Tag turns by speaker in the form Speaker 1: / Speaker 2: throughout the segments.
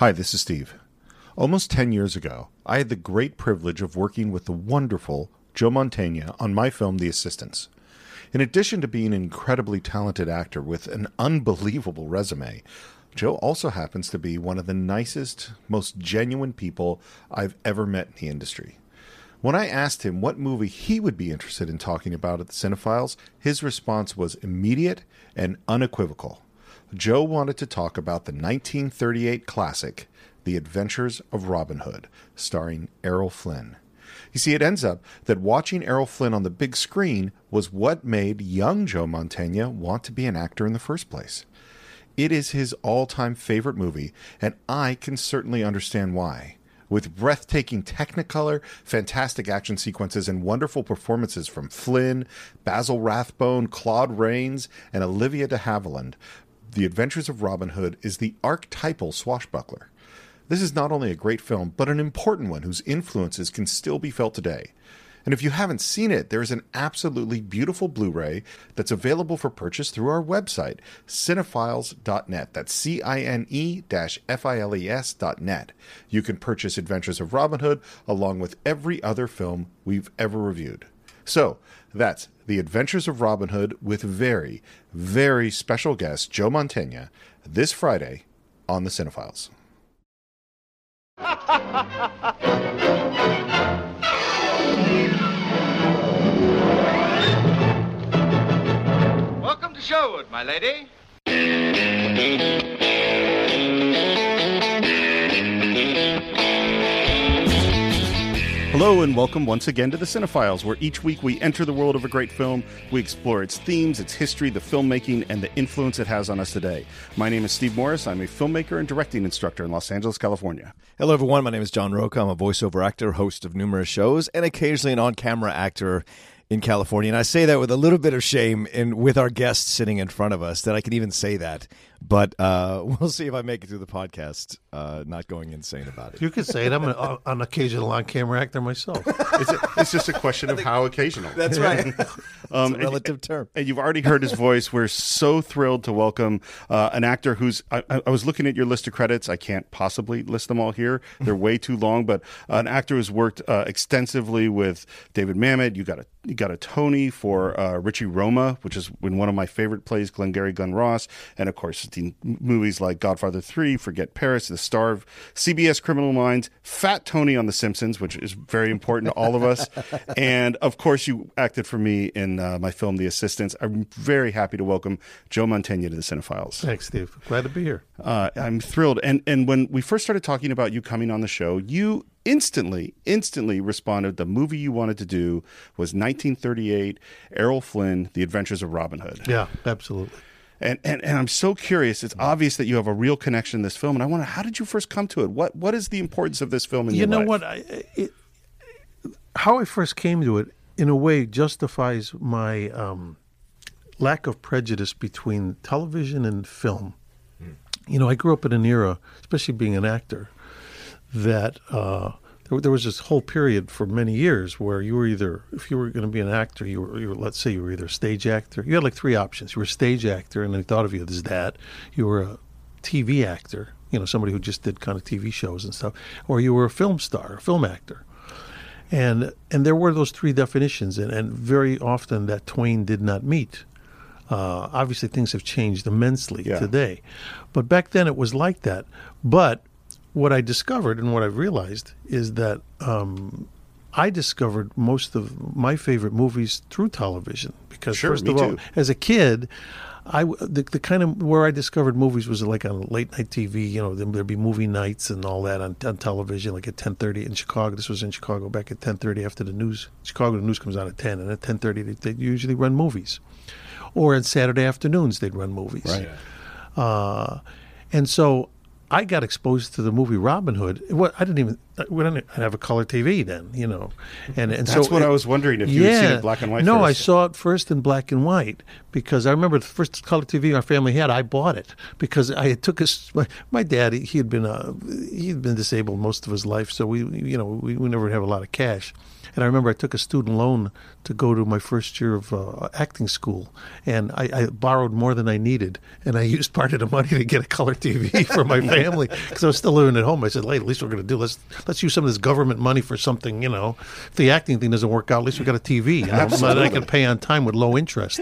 Speaker 1: Hi, this is Steve. Almost 10 years ago, I had the great privilege of working with the wonderful Joe Mantegna on my film, The Assistants. In addition to being an incredibly talented actor with an unbelievable resume, Joe also happens to be one of the nicest, most genuine people I've ever met in the industry. When I asked him what movie he would be interested in talking about at the Cine-Files, his response was immediate and unequivocal. Joe wanted to talk about the 1938 classic, The Adventures of Robin Hood, starring Errol Flynn. You see, it ends up that watching Errol Flynn on the big screen was what made young Joe Mantegna want to be an actor in the first place. It is his all time favorite movie, and I can certainly understand why. With breathtaking technicolor, fantastic action sequences, and wonderful performances from Flynn, Basil Rathbone, Claude Rains, and Olivia de Havilland, The Adventures of Robin Hood is the archetypal swashbuckler. This is not only a great film, but an important one whose influences can still be felt today. And if you haven't seen it, there is an absolutely beautiful Blu ray that's available for purchase through our website, cine-files.net. That's C I N E F I L E S.net. You can purchase Adventures of Robin Hood along with every other film we've ever reviewed. So that's The Adventures of Robin Hood with very, very special guest Joe Mantegna this Friday on the Cine-Files.
Speaker 2: Welcome to Sherwood, my lady.
Speaker 1: Hello and welcome once again to the Cine-Files, where each week we enter the world of a great film, we explore its themes, its history, the filmmaking, and the influence it has on us today. My name is Steve Morris. I'm a filmmaker and directing instructor in Los Angeles, California.
Speaker 3: Hello, everyone. My name is John Roca. I'm a voiceover actor, host of numerous shows, and occasionally an on camera actor in California. And I say that with a little bit of shame and with our guests sitting in front of us that I can even say that. But uh, we'll see if I make it through the podcast, uh, not going insane about it.
Speaker 4: You could say it. I'm an, an occasional on-camera actor myself.
Speaker 1: It's, a, it's just a question of how occasional.
Speaker 3: That's right.
Speaker 1: Um,
Speaker 3: it's a relative term.
Speaker 1: And you've already heard his voice. We're so thrilled to welcome uh, an actor who's. I, I, was looking at your list of credits. I can't possibly list them all here. They're way too long. But an actor who's worked uh, extensively with David Mamet. You got a you got a Tony for uh, Richie Roma, which is in one of my favorite plays, Glengarry Glen Ross, and of course the movies like Godfather Three, Forget Paris, The Star of CBS Criminal Minds, Fat Tony on The Simpsons, which is very important to all of us, and of course you acted for me in uh, my film The Assistants. I'm very happy to welcome Joe Mantegna to the Cine-Files.
Speaker 4: Thanks, Steve. Glad to be here.
Speaker 1: Uh, I'm thrilled. And and when we first started talking about you coming on the show, you instantly, instantly responded. The movie you wanted to do was 1938, Errol Flynn, The Adventures of Robin Hood.
Speaker 4: Yeah, absolutely.
Speaker 1: And, and and I'm so curious. It's obvious that you have a real connection to this film, and I wonder how did you first come to it? What what is the importance of this film in your life?
Speaker 4: you
Speaker 1: your
Speaker 4: know
Speaker 1: life?
Speaker 4: what? I, it, how I first came to it, in a way, justifies my um, lack of prejudice between television and film. You know, I grew up in an era, especially being an actor, that uh, there, there was this whole period for many years where you were either, if you were going to be an actor, you were, you were, let's say, you were either a stage actor. You had like three options. You were a stage actor, and they thought of you as that. You were a TV actor, you know, somebody who just did kind of TV shows and stuff, or you were a film star, a film actor. And and there were those three definitions, and, and very often that twain did not meet. Uh, obviously, things have changed immensely
Speaker 1: Yeah.
Speaker 4: today, but back then it was like that. But what I discovered and what I've realized is that um, I discovered most of my favorite movies through television because
Speaker 1: Sure,
Speaker 4: first of all,
Speaker 1: too.
Speaker 4: as a kid, I the, the kind of where I discovered movies was like on late night TV. You know, there'd be movie nights and all that on, on television, like at ten thirty in Chicago. This was in Chicago back at ten thirty after the news. Chicago the news comes out at ten, and at ten thirty they, they usually run movies, or on Saturday afternoons they'd run movies.
Speaker 1: Right.
Speaker 4: Uh, and so I got exposed to the movie Robin Hood. What I didn't even we didn't have a color TV then, you know, and and
Speaker 1: That's
Speaker 4: so
Speaker 1: what
Speaker 4: it-
Speaker 1: I was wondering if you had seen it black and white.
Speaker 4: no, I saw it first in black and white because I remember the first color TV our family had. I bought it because I took us. My, my dad, he, had been uh, he had been disabled most of his life, so we you know we, we never have a lot of cash. And I remember I took a student loan to go to my first year of uh, acting school, and I, I borrowed more than I needed, and I used part of the money to get a color TV for my family because I was still living at home. I said, "Hey, at least we're going to do let's let's use some of this government money for something, you know. If the acting thing doesn't work out, at least we got a TV, know, that I can pay on time with low interest."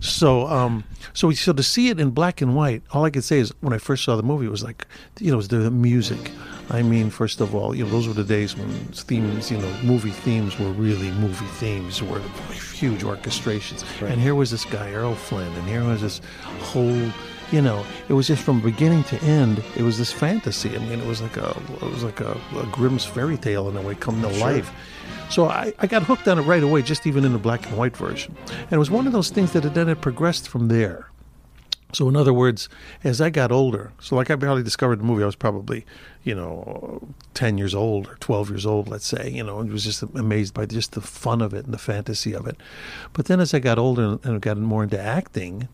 Speaker 4: So, um, so so to see it in black and white, all I could say is when I first saw the movie, it was like, you know, it was the music. I mean, first of all, you know, those were the days when themes, you know, movie themes were really movie themes, were huge orchestrations. And here was this guy, Errol Flynn, and here was this whole, you know, it was just from beginning to end, it was this fantasy. I mean, it was like a, it was like a, a Grimm's fairy tale in a way come to life. So I, I got hooked on it right away, just even in the black and white version. And it was one of those things that it, then it progressed from there. So in other words, as I got older, so like I barely discovered the movie, I was probably, you know, ten years old or twelve years old, let's say, you know, and was just amazed by just the fun of it and the fantasy of it. But then as I got older and got more into acting,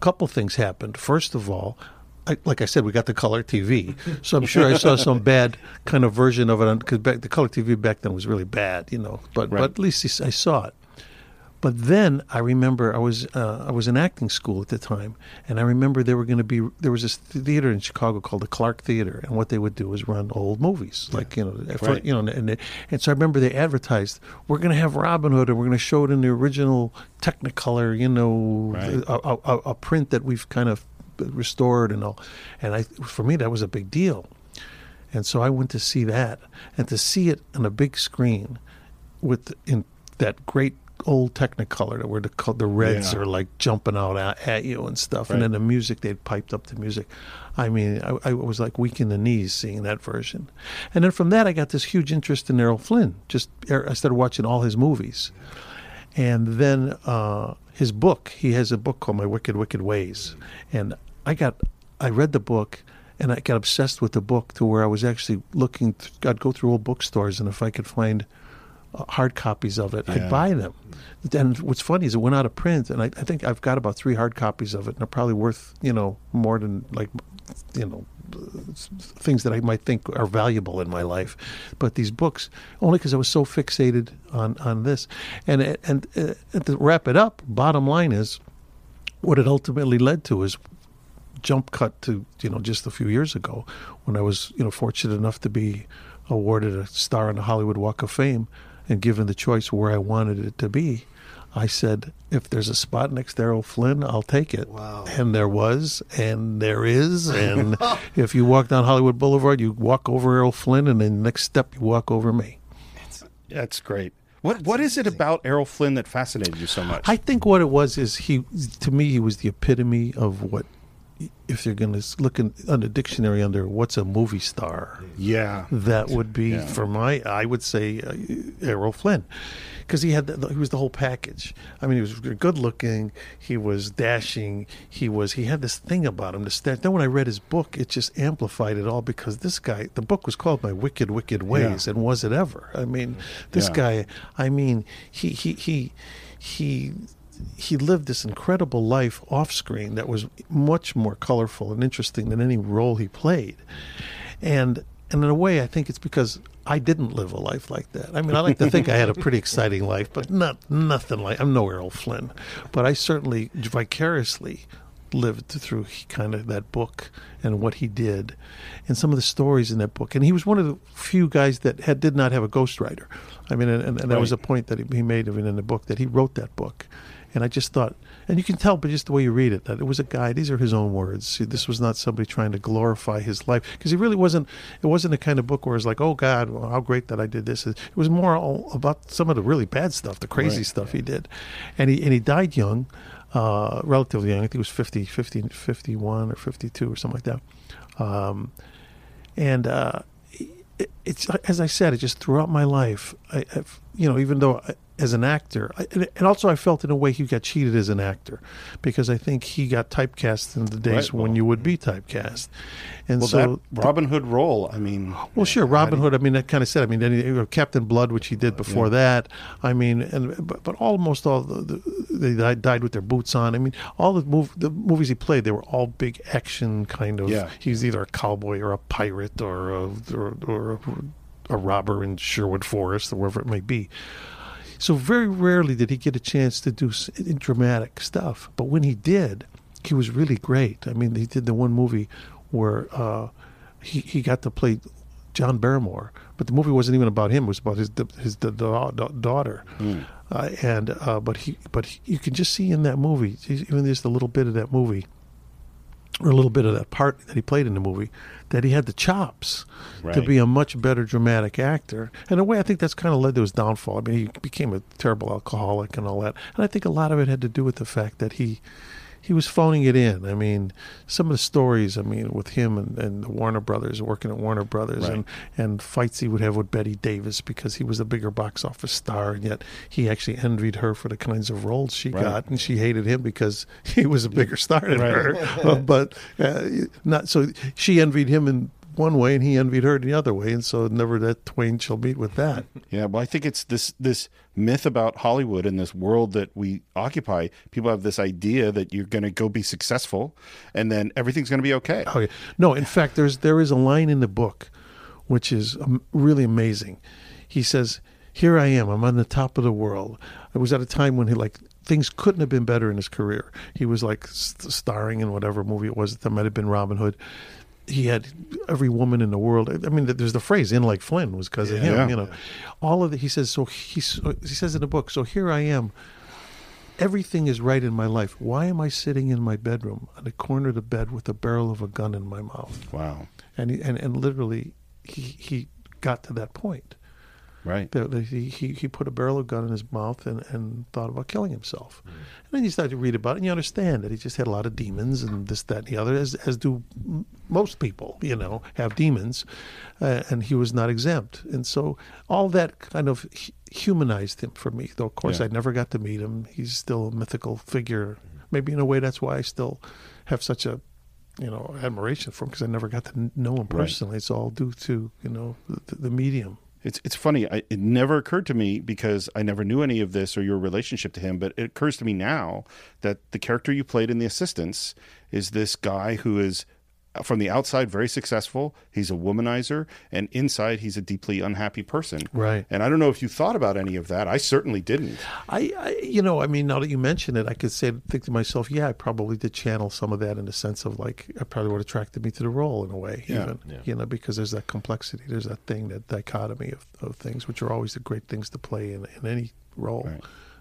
Speaker 4: couple things happened. First of all, I, like I said, we got the color TV, so I'm sure I saw some bad kind of version of it because the color TV back then was really bad, you know. But
Speaker 1: Right.
Speaker 4: but at least I saw it. But then I remember I was uh, I was in acting school at the time, and I remember there were going to be there was this theater in Chicago called the Clark Theater, and what they would do is run old movies, like you know, for-
Speaker 1: Right.
Speaker 4: you know, and, and and so I remember they advertised we're going to have Robin Hood, and we're going to show it in the original Technicolor, you know,
Speaker 1: Right.
Speaker 4: a, a, a, a print that we've kind of restored and all, and I for me that was a big deal, and so I went to see that, and to see it on a big screen, with in that great old Technicolor where the the reds
Speaker 1: Yeah.
Speaker 4: are like jumping out at, at you and stuff,
Speaker 1: Right.
Speaker 4: and then the music they'd piped up the music. I mean, I, I was like weak in the knees seeing that version, and then from that I got this huge interest in Errol Flynn. Just I started watching all his movies, and then uh, his book. He has a book called My Wicked Wicked Ways, and I got I read the book. And I got obsessed with the book to where I was actually looking. Th- I'd go through old bookstores, and if I could find hard copies of it,
Speaker 1: Yeah.
Speaker 4: I'd buy them. And what's funny is it went out of print, and I, I think I've got about three hard copies of it, and they're probably worth you know more than like you know things that I might think are valuable in my life. But these books, only because I was so fixated on on this, and and, and to wrap it up, bottom line is, what it ultimately led to is jump cut to you know just a few years ago when I was you know fortunate enough to be awarded a star on the Hollywood Walk of Fame and given the choice where I wanted it to be. I said, if there's a spot next to Errol Flynn, I'll take it.
Speaker 3: Wow.
Speaker 4: And there was, and there is. And if you walk down Hollywood Boulevard, you walk over Errol Flynn, and then the next step, you walk over me.
Speaker 1: That's great. What What is it about Errol Flynn that fascinated you so much?
Speaker 4: I think what it was is he, to me, he was the epitome of what, if you're going to look in, on the dictionary under what's a movie star,
Speaker 1: yeah.
Speaker 4: that would be
Speaker 1: Yeah.
Speaker 4: for my, I would say, uh, Errol Flynn, because he had the, he was the whole package. I mean, he was good looking, he was dashing, he was he had this thing about him. This that. Then when I read his book, it just amplified it all because this guy, the book was called My Wicked Wicked Ways, and was it ever? I mean, this
Speaker 1: Yeah.
Speaker 4: guy. I mean, he he he he he lived this incredible life off screen that was much more colorful and interesting than any role he played. And and in a way I think it's because I didn't live a life like that. I mean, I like to think I had a pretty exciting life, but not nothing like I'm no Errol Flynn, but I certainly vicariously lived through kind of that book and what he did and some of the stories in that book. And he was one of the few guys that had did not have a ghostwriter. I mean, and, and, and that was a point that he made it in the book that he wrote that book. And I just thought, and you can tell by just the way you read it, that it was a guy. These are his own words. This was not somebody trying to glorify his life because he really wasn't. It wasn't the kind of book where it's like, oh God, well, how great that I did this. It was more all about some of the really bad stuff, the crazy
Speaker 1: Right.
Speaker 4: stuff he did, and he and he died young, uh, relatively young. I think he was 50, 50, 51 or fifty two or something like that. Um, and uh, it, it's as I said, it just throughout my life, I, I've, you know, even though I, as an actor, and also I felt in a way he got cheated as an actor because I think he got typecast in the days
Speaker 1: Right,
Speaker 4: when you would be mm-hmm. typecast, and
Speaker 1: Well,
Speaker 4: so
Speaker 1: Robin Hood role, I mean.
Speaker 4: well, sure, Robin Hood. I mean, that kind of said. I mean, then he, Captain Blood, which he did before that. I mean, and but, but almost all the, the they died- with their boots on. I mean, all the mov- the movies he played, they were all big action kind of.
Speaker 1: Yeah.
Speaker 4: He's either a cowboy or a pirate or a, or, or a, a robber in Sherwood Forest or wherever it may be. So very rarely did he get a chance to do dramatic stuff. But when he did, he was really great. I mean, he did the one movie where uh, he he got to play John Barrymore, but the movie wasn't even about him. It was about his his da- da- da- daughter. Uh, and uh, but he but he, you can just see in that movie, even just a little bit of that movie, or a little bit of that part that he played in the movie, that he had the chops to be a much better dramatic actor. In a way, I think that's kind of led to his downfall. I mean, he became a terrible alcoholic and all that. And I think a lot of it had to do with the fact that he he was phoning it in. I mean, some of the stories, I mean, with him and, and the Warner Brothers, working at Warner Brothers,
Speaker 1: Right.
Speaker 4: and, and fights he would have with Bette Davis because he was a bigger box office star, and yet he actually envied her for the kinds of roles she
Speaker 1: Right.
Speaker 4: got, and she hated him because he was a bigger star than
Speaker 1: Right.
Speaker 4: her. But uh, not so she envied him in one way, and he envied her the other way, and so never that twain shall meet with that.
Speaker 1: Yeah, well, I think it's this this myth about Hollywood and this world that we occupy. People have this idea that you're going to go be successful, and then everything's going to be okay.
Speaker 4: Oh, yeah. No, in fact, there's there is a line in the book, which is um, really amazing. He says, "Here I am. I'm on the top of the world." I was at a time when he like things couldn't have been better in his career. He was like st- starring in whatever movie it was. That might have been Robin Hood. He had every woman in the world. I mean, there's the phrase "in like Flynn" was because of him.
Speaker 1: Yeah.
Speaker 4: You know, all of the. He says so. He he says in the book. So here I am everything is right in my life. Why am I sitting in my bedroom on the corner of the bed with a barrel of a gun in my mouth?
Speaker 1: Wow.
Speaker 4: And he, and and literally, he he got to that point.
Speaker 1: Right.
Speaker 4: He, he he put a barrel of gun in his mouth and, and thought about killing himself. And then you start to read about it, and you understand that he just had a lot of demons and this, that, and the other, as as do most people. You know, have demons, uh, and he was not exempt. And so all that kind of humanized him for me. Though of course
Speaker 1: Yeah.
Speaker 4: I never got to meet him. He's still a mythical figure. Maybe in a way that's why I still have such a you know admiration for him because I never got to know him
Speaker 1: Right.
Speaker 4: personally. It's all due to you know the, the medium.
Speaker 1: It's it's funny. I, it never occurred to me because I never knew any of this or your relationship to him. But it occurs to me now that the character you played in The Assistants is this guy who is Uh, from the outside very successful. He's a womanizer, and inside he's a deeply unhappy person.
Speaker 4: Right.
Speaker 1: And I don't know if you thought about any of that. I certainly didn't.
Speaker 4: I, I, you know, I mean, now that you mention it, I could say, think to myself, yeah, I probably did channel some of that in the sense of like, it probably would attracted me to the role in a way,
Speaker 1: Yeah.
Speaker 4: even, you know, because there's that complexity, there's that thing, that dichotomy of, of things, which are always the great things to play in, in any role.
Speaker 1: Right.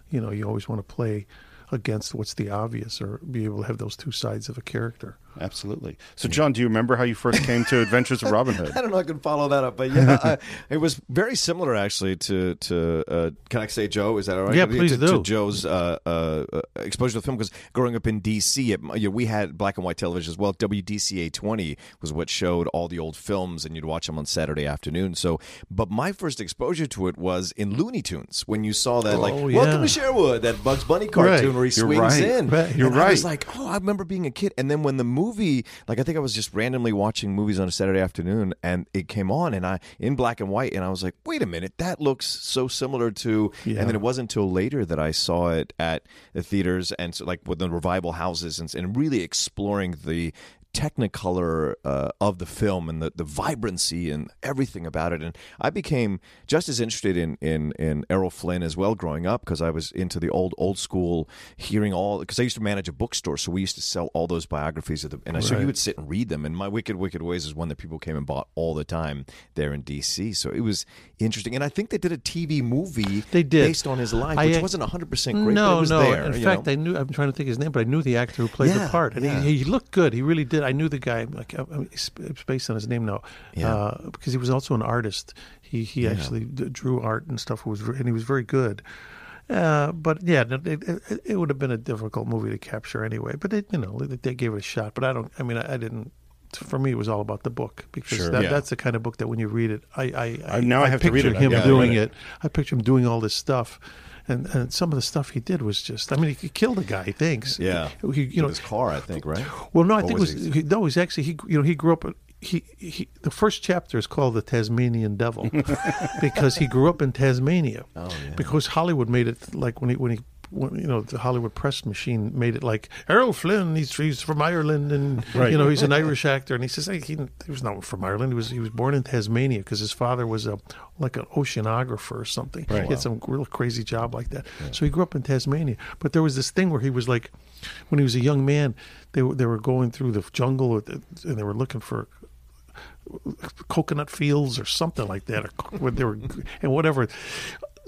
Speaker 4: You know, you always want to play against what's the obvious or be able to have those two sides of a character.
Speaker 1: Absolutely. So, John, do you remember how you first came to Adventures of Robin Hood?
Speaker 3: I don't know. I can follow that up, but yeah, I, it was very similar actually to to. Uh, can I say Joe? Is that all right?
Speaker 4: Yeah,
Speaker 3: To-
Speaker 4: please
Speaker 3: to,
Speaker 4: do.
Speaker 3: To Joe's uh, uh, uh, exposure to the film because growing up in DC, it, you know, we had black and white television as well. WDCA twenty was what showed all the old films, and you'd watch them on Saturday afternoon. So, but my first exposure to it was in Looney Tunes when you saw that, like,
Speaker 4: Oh,
Speaker 3: "Welcome to Sherwood," that Bugs Bunny cartoon
Speaker 4: Right.
Speaker 3: Where he
Speaker 1: You're
Speaker 3: swings
Speaker 1: right.
Speaker 3: in.
Speaker 4: Right.
Speaker 1: You're
Speaker 3: And I was like, oh, I remember being a kid. And then when the movie, like I think I was just randomly watching movies on a Saturday afternoon, and it came on, and I in black and white, and I was like, wait a minute, that looks so similar to.
Speaker 4: Yeah.
Speaker 3: And then it wasn't until later that I saw it at the theaters and so like with the revival houses and, and really exploring the technicolor uh, of the film and the, the vibrancy and everything about it. And I became just as interested in in, in Errol Flynn as well growing up because I was into the old old school, hearing all because I used to manage a bookstore, so we used to sell all those biographies of the, and I so
Speaker 4: Right.
Speaker 3: you would sit and read them. And My Wicked Wicked Ways is one that people came and bought all the time there in D.C. So it was interesting, and I think they did a TV movie
Speaker 4: They did.
Speaker 3: based on his life,
Speaker 4: I
Speaker 3: which wasn't hundred percent great,
Speaker 4: no,
Speaker 3: but it was
Speaker 4: no.
Speaker 3: there.
Speaker 4: In fact,
Speaker 3: know?
Speaker 4: I knew. I'm trying to think his name, but I knew the actor who played
Speaker 3: Yeah,
Speaker 4: the part, and
Speaker 3: yeah.
Speaker 4: he, he looked good. He really did. I knew the guy. Like uh, it's it's based on his name now,
Speaker 3: Yeah.
Speaker 4: uh, because he was also an artist. He he actually drew art and stuff. Was and he was very good. Uh, but yeah, it, it, it would have been a difficult movie to capture anyway. But they, you know, they, gave it a shot. But I don't. I mean, I, I didn't. For me, it was all about the book because
Speaker 1: Sure.
Speaker 4: that,
Speaker 3: Yeah.
Speaker 4: that's the kind of book that when you read it, I I,
Speaker 1: I- now I have to read it.
Speaker 4: Him
Speaker 1: haven't
Speaker 4: doing it. I picture him doing all this stuff. And and some of the stuff he did was just. I mean, he killed a guy. He thinks.
Speaker 3: Yeah.
Speaker 4: He, you know,
Speaker 3: his car, I think, right?
Speaker 4: well, no, I
Speaker 3: Or
Speaker 4: think it
Speaker 3: was
Speaker 4: was,
Speaker 3: he-
Speaker 4: he, no. He's actually he. You know, he grew up. He, he the first chapter is called the Tasmanian Devil because he grew up in Tasmania.
Speaker 3: Oh, yeah.
Speaker 4: Because Hollywood made it like when he when he. You know the Hollywood press machine made it like Errol Flynn. He's, he's from Ireland, and
Speaker 1: Right.
Speaker 4: you know he's an Irish actor. And he says hey, he, he was not from Ireland. He was he was born in Tasmania because his father was a like an oceanographer or something.
Speaker 1: Right.
Speaker 4: He had some real crazy job like that. So he grew up in Tasmania. But there was this thing where he was like, when he was a young man, they were, they were going through the jungle and they were looking for uh, coconut fields or something like that, or when they were and whatever.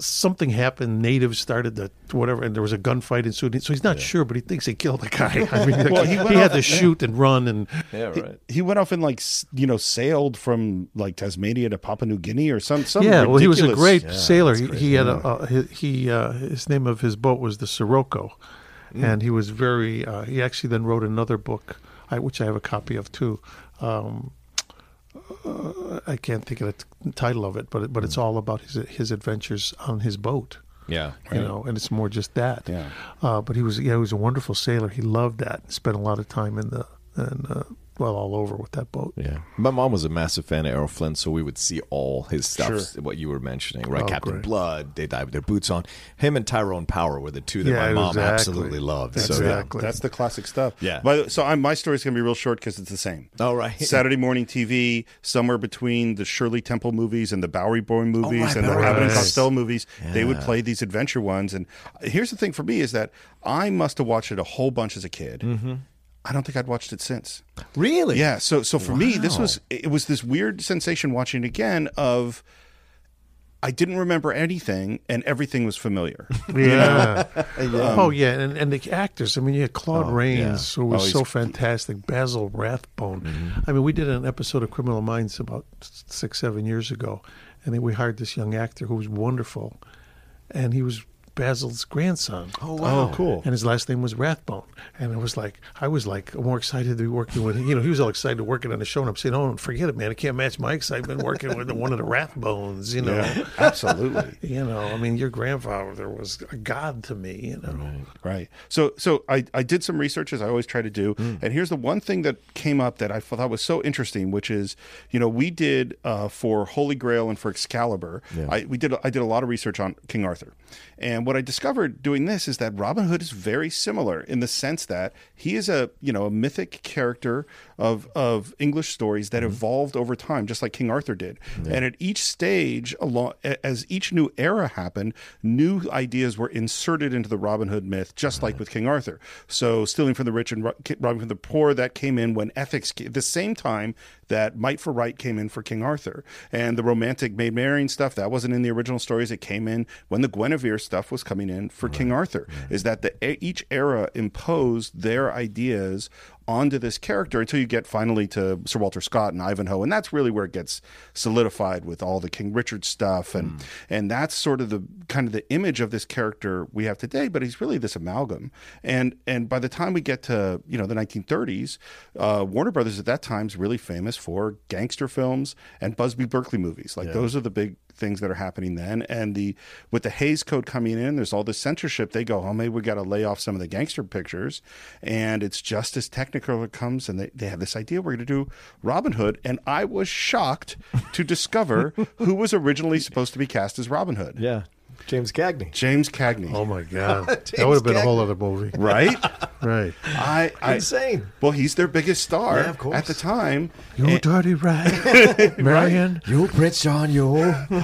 Speaker 4: Something happened. Natives started the whatever, and there was a gunfight ensued. So he's not sure, but he thinks they killed the guy. I mean,
Speaker 1: Well, he
Speaker 4: he, had to shoot and run, and
Speaker 3: Yeah, right.
Speaker 1: He went off and like you know sailed from like Tasmania to Papua New Guinea or some some
Speaker 4: yeah. Well, he was a
Speaker 1: ridiculous-
Speaker 4: great sailor. He, he had a, a he, he uh, his name of his boat was the Sirocco, and he was very. Uh, he actually then wrote another book, I, which I have a copy of too. Um, uh, I can't think of the t- title of it, but but it's all about his his adventures on his boat.
Speaker 3: Yeah.
Speaker 4: You know, and it's more just that.
Speaker 1: Yeah.
Speaker 4: Uh, but he was yeah, he was a wonderful sailor. He loved that. Spent a lot of time in the and uh, well all over with that boat.
Speaker 3: Yeah. My mom was a massive fan of Errol Flynn, so we would see all his stuff,
Speaker 1: Sure.
Speaker 3: what you were mentioning, right?
Speaker 4: Oh,
Speaker 3: Captain
Speaker 4: great.
Speaker 3: Blood, They Died with Their Boots On. Him and Tyrone Power were the two that
Speaker 4: Yeah,
Speaker 3: my mom
Speaker 4: exactly.
Speaker 3: absolutely loved. So, yeah.
Speaker 4: Exactly.
Speaker 1: That's the classic stuff.
Speaker 3: Yeah.
Speaker 1: By the, so I'm, my story's gonna be real short because it's the same.
Speaker 3: Oh, right.
Speaker 1: Saturday morning TV, somewhere between the Shirley Temple movies and the Bowery Boy movies
Speaker 3: right,
Speaker 1: and the
Speaker 3: Bowery
Speaker 1: Abbott and
Speaker 4: Boys.
Speaker 1: Costello movies, they would play these adventure ones. And here's the thing for me is that I must have watched it a whole bunch as a kid. Mm-hmm. I don't think I'd watched it since.
Speaker 3: Really?
Speaker 1: Yeah. So so for me, this was it was this weird sensation watching it again of I didn't remember anything and everything was familiar.
Speaker 4: Yeah. Um, oh yeah, and and the actors. I mean, you had Claude oh, Rains, who was
Speaker 1: Oh,
Speaker 4: so fantastic. Basil Rathbone. Mm-hmm. I mean, we did an episode of Criminal Minds about six, seven years ago, and then we hired this young actor who was wonderful, and he was Basil's grandson.
Speaker 3: Oh, wow.
Speaker 1: Oh, cool.
Speaker 4: And his last name was Rathbone. And it was like, I was like more excited to be working with. You know, he was all excited to working on the show. And I'm saying, oh, forget it, man. I can't match my excitement Been working with one of the Rathbones, you know.
Speaker 1: Yeah, absolutely.
Speaker 4: You know, I mean, your grandfather was a god to me, you know.
Speaker 1: Right. So so I, I did some research as I always try to do. And here's the one thing that came up that I thought was so interesting, which is, you know, we did uh, for Holy Grail and for Excalibur, I we did I did a lot of research on King Arthur. And what I discovered doing this is that Robin Hood is very similar in the sense that he is a, you know, a mythic character of of English stories that mm-hmm. evolved over time, just like King Arthur did. And at each stage, along as each new era happened, new ideas were inserted into the Robin Hood myth, just like with King Arthur. So, stealing from the rich and robbing from the poor that came in when ethics, At the same time that might for right came in for King Arthur, and the romantic Maid Marian stuff that wasn't in the original stories. It came in when the Guinevere stuff was coming in for King Arthur. Is that the each era imposed their ideas onto this character until you get finally to Sir Walter Scott and Ivanhoe, and that's really where it gets solidified with all the King Richard stuff, and and that's sort of the kind of the image of this character we have today. But he's really this amalgam, and and by the time we get to you know the 1930s, uh, Warner Brothers at that time is really famous for gangster films and Busby Berkeley movies. Like those are the big things that are happening then. And the with the Hays Code coming in, there's all this censorship. They go, oh, maybe we got to lay off some of the gangster pictures, and it's just as Technicolor comes. And they, they have this idea we're going to do Robin Hood, and I was shocked to discover who was originally supposed to be cast as Robin Hood.
Speaker 3: Yeah. James Cagney.
Speaker 1: James Cagney.
Speaker 4: Oh my God, that would have been a whole other movie,
Speaker 1: Right?
Speaker 4: right?
Speaker 1: I, I
Speaker 3: Insane.
Speaker 1: Well, he's their biggest star
Speaker 3: Yeah, of course.
Speaker 1: at the time.
Speaker 4: You
Speaker 1: And
Speaker 4: dirty rat, Marion.
Speaker 3: You Prince John, you.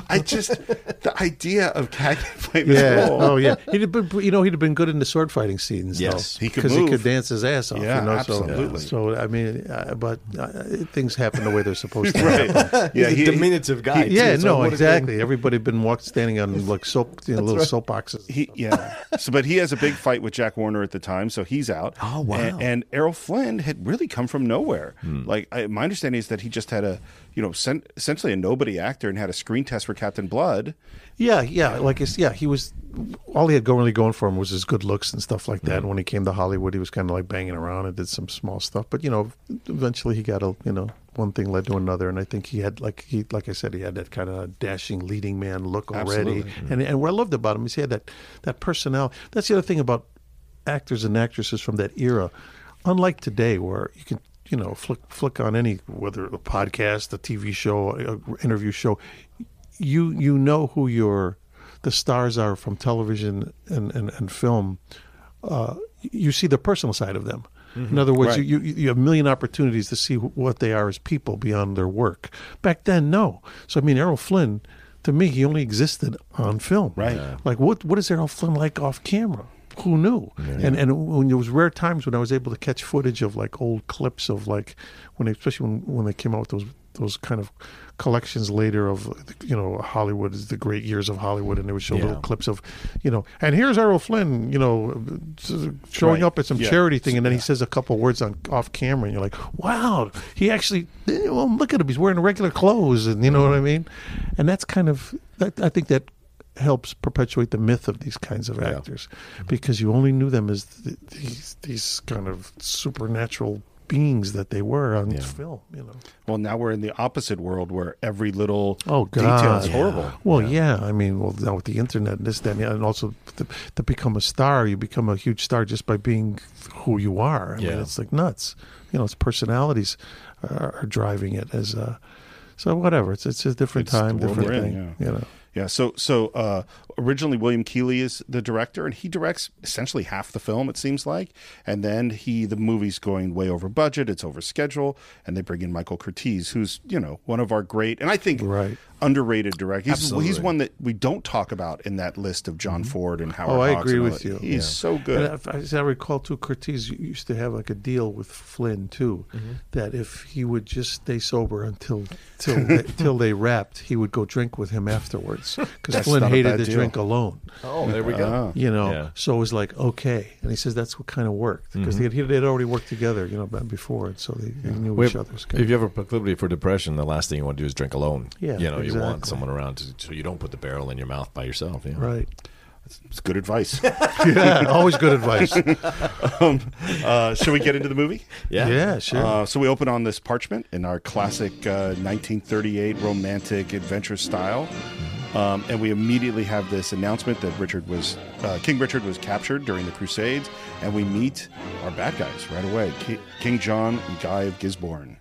Speaker 1: I just the idea of Cagney playing this role.
Speaker 4: Oh, yeah. He'd have been, you know, he'd have been good in the sword fighting scenes.
Speaker 3: Yes.
Speaker 4: though,
Speaker 1: He could
Speaker 4: because he could dance his ass off.
Speaker 1: Yeah,
Speaker 4: you know,
Speaker 1: absolutely.
Speaker 4: So, so I mean, uh, but uh, things happen the way they're supposed to.
Speaker 1: Right.
Speaker 4: happen.
Speaker 1: Yeah,
Speaker 3: He's
Speaker 1: he,
Speaker 3: a diminutive guy.
Speaker 4: Yeah,
Speaker 3: too, so
Speaker 4: no, exactly.
Speaker 3: been-
Speaker 4: Everybody had been walk, standing on like soap, you know, little soapboxes.
Speaker 1: he yeah. So, but he has a big fight with Jack Warner at the time, so he's out.
Speaker 3: Oh, wow.
Speaker 1: And, and Errol Flynn had really come from nowhere.
Speaker 3: Hmm.
Speaker 1: Like I, my understanding is that he just had a, you know, sen- essentially a nobody actor and had a screen test for Captain Blood.
Speaker 4: Yeah, yeah, like it's yeah, he was all he had going really going for him was his good looks and stuff like that. And when he came to Hollywood, he was kind of like banging around and did some small stuff. But you know, eventually he got a you know one thing led to another, and I think he had like he like I said he had that kind of dashing leading man look already.
Speaker 1: Absolutely.
Speaker 4: And and what I loved about him is he had that that personality. That's the other thing about actors and actresses from that era, unlike today where you can you know flick flick on any whether a podcast, a TV show, a interview show, you you know who your the stars are from television and and, and film. Uh, you see the personal side of them. Mm-hmm. In other words,
Speaker 1: Right.
Speaker 4: you, you you have a million opportunities to see what they are as people beyond their work. Back then, no. So I mean, Errol Flynn, to me, he only existed on film.
Speaker 1: Right.
Speaker 4: Like what what is Errol Flynn like off camera? Who knew? And and when there was rare times when I was able to catch footage of like old clips of like when they, especially when when they came out with those those kind of collections later of you know Hollywood is the great years of Hollywood and they would show
Speaker 3: Yeah.
Speaker 4: little clips of you know and here's Errol Flynn you know showing
Speaker 1: Right.
Speaker 4: up at some
Speaker 1: Yeah.
Speaker 4: charity thing and then he says a couple words on off camera and you're like wow he actually well look at him he's wearing regular clothes and you know what I mean and that's kind of that, I think that helps perpetuate the myth of these kinds of actors because you only knew them as th- these these kind of supernatural beings that they were on film you know
Speaker 1: Well, now we're in the opposite world where every little
Speaker 4: Oh
Speaker 1: detail
Speaker 4: God,
Speaker 1: is horrible.
Speaker 4: Well, yeah. I mean, well, now with the internet and this, that, and, and also to, to become a star, you become a huge star just by being who you are. I mean,
Speaker 3: Yeah.
Speaker 4: it's like nuts. You know, it's personalities are, are driving it as a. So whatever, it's it's a different
Speaker 1: It's
Speaker 4: time, different
Speaker 1: in,
Speaker 4: thing.
Speaker 1: yeah.
Speaker 4: You know.
Speaker 1: Yeah. So so uh, originally William Keighley is the director, and he directs essentially half the film. It seems like, and then he the movie's going way over budget. It's over schedule, and they bring in Michael Curtiz, who's you know one of our great and I think
Speaker 4: Right.
Speaker 1: underrated directors. He's,
Speaker 3: Absolutely.
Speaker 1: he's one that we don't talk about in that list of John Ford and Howard.
Speaker 4: Oh, I
Speaker 1: Hawks
Speaker 4: agree with
Speaker 1: that.
Speaker 4: you.
Speaker 1: He's
Speaker 4: Yeah.
Speaker 1: so good.
Speaker 4: And if- as I recall too, Curtiz used to have like a deal with Flynn too,
Speaker 1: Mm-hmm.
Speaker 4: that if he would just stay sober until till they, till they wrapped, he would go drink with him afterwards because Flynn hated
Speaker 1: bad
Speaker 4: to
Speaker 1: deal.
Speaker 4: drink alone.
Speaker 3: Oh, there we go.
Speaker 1: Ah.
Speaker 4: You know,
Speaker 3: Yeah.
Speaker 4: so it was like okay, and he says that's what kind of worked because
Speaker 1: Mm-hmm.
Speaker 4: they had, they'd already worked together, you know, before, and so they, they knew
Speaker 3: Well,
Speaker 4: each other's.
Speaker 3: if you have a proclivity for depression, the last thing you want to do is drink alone.
Speaker 4: Yeah,
Speaker 3: you know, you want someone around to, so you don't put the barrel in your mouth by yourself. Yeah.
Speaker 4: right?
Speaker 1: It's good advice.
Speaker 4: yeah, always good advice.
Speaker 1: um, uh, should we get into the movie?
Speaker 3: Yeah.
Speaker 4: Yeah, sure.
Speaker 1: Uh, so we open on this parchment in our classic uh, 1938 romantic adventure style, um, and we immediately have this announcement that Richard was uh, King Richard was captured during the Crusades, and we meet our bad guys right away: Ki- King John and Guy of Gisborne,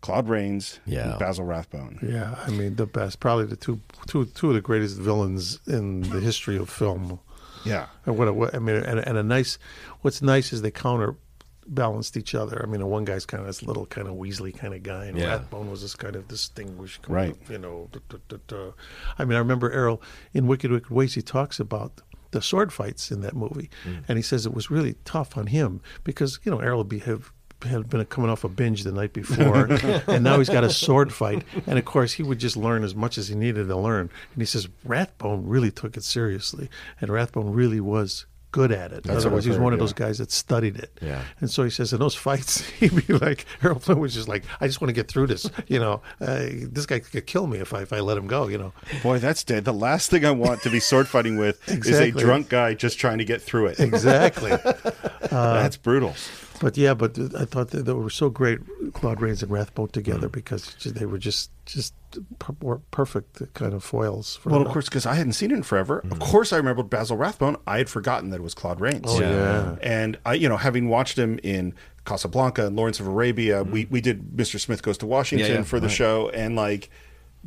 Speaker 1: Claude Rains,
Speaker 3: Yeah.
Speaker 1: and Basil Rathbone.
Speaker 4: Yeah, I mean the best, probably the two, two, two of the greatest villains in the history of film.
Speaker 1: Yeah,
Speaker 4: And what, a, what I mean, and, and a nice. What's nice is they counter balanced each other. I mean, one guy's kind of this little kind of Weasley kind of guy, and
Speaker 3: Yeah.
Speaker 4: Rathbone was this kind of distinguished, kind
Speaker 1: Right.
Speaker 4: of, you know. duh, duh, duh. I mean, I remember Errol in Wicked Wicked Ways. He talks about the sword fights in that movie, mm. and he says it was really tough on him because you know Errol be, have, had been coming off a binge the night before, and now he's got a sword fight, and of course he would just learn as much as he needed to learn. And he says Rathbone really took it seriously, and Rathbone really was good at it. In
Speaker 1: That's
Speaker 4: other
Speaker 1: what
Speaker 4: words,
Speaker 1: I've
Speaker 4: he was one of those
Speaker 1: yeah.
Speaker 4: guys that studied it.
Speaker 3: Yeah.
Speaker 4: And so he says in those fights, he'd be like, Errol Flynn was just like, I just want to get through this. You know, uh, this guy could kill me if I if I let him go. You know.
Speaker 1: boy, that's dead. The last thing I want to be sword fighting with is a drunk guy just trying to get through it.
Speaker 4: Exactly.
Speaker 1: that's brutal.
Speaker 4: But yeah, but I thought that they were so great, Claude Rains and Rathbone
Speaker 1: Mm.
Speaker 4: together because they were just just per- perfect kind of foils. For
Speaker 1: Well, of course, because I hadn't seen it in forever. Of course, I remembered Basil Rathbone. I had forgotten that it was Claude Rains.
Speaker 4: Oh, yeah.
Speaker 1: And I, you know, having watched him in Casablanca and Lawrence of Arabia, we we did Mr. Smith Goes to Washington
Speaker 3: Yeah, yeah,
Speaker 1: for the show, and like,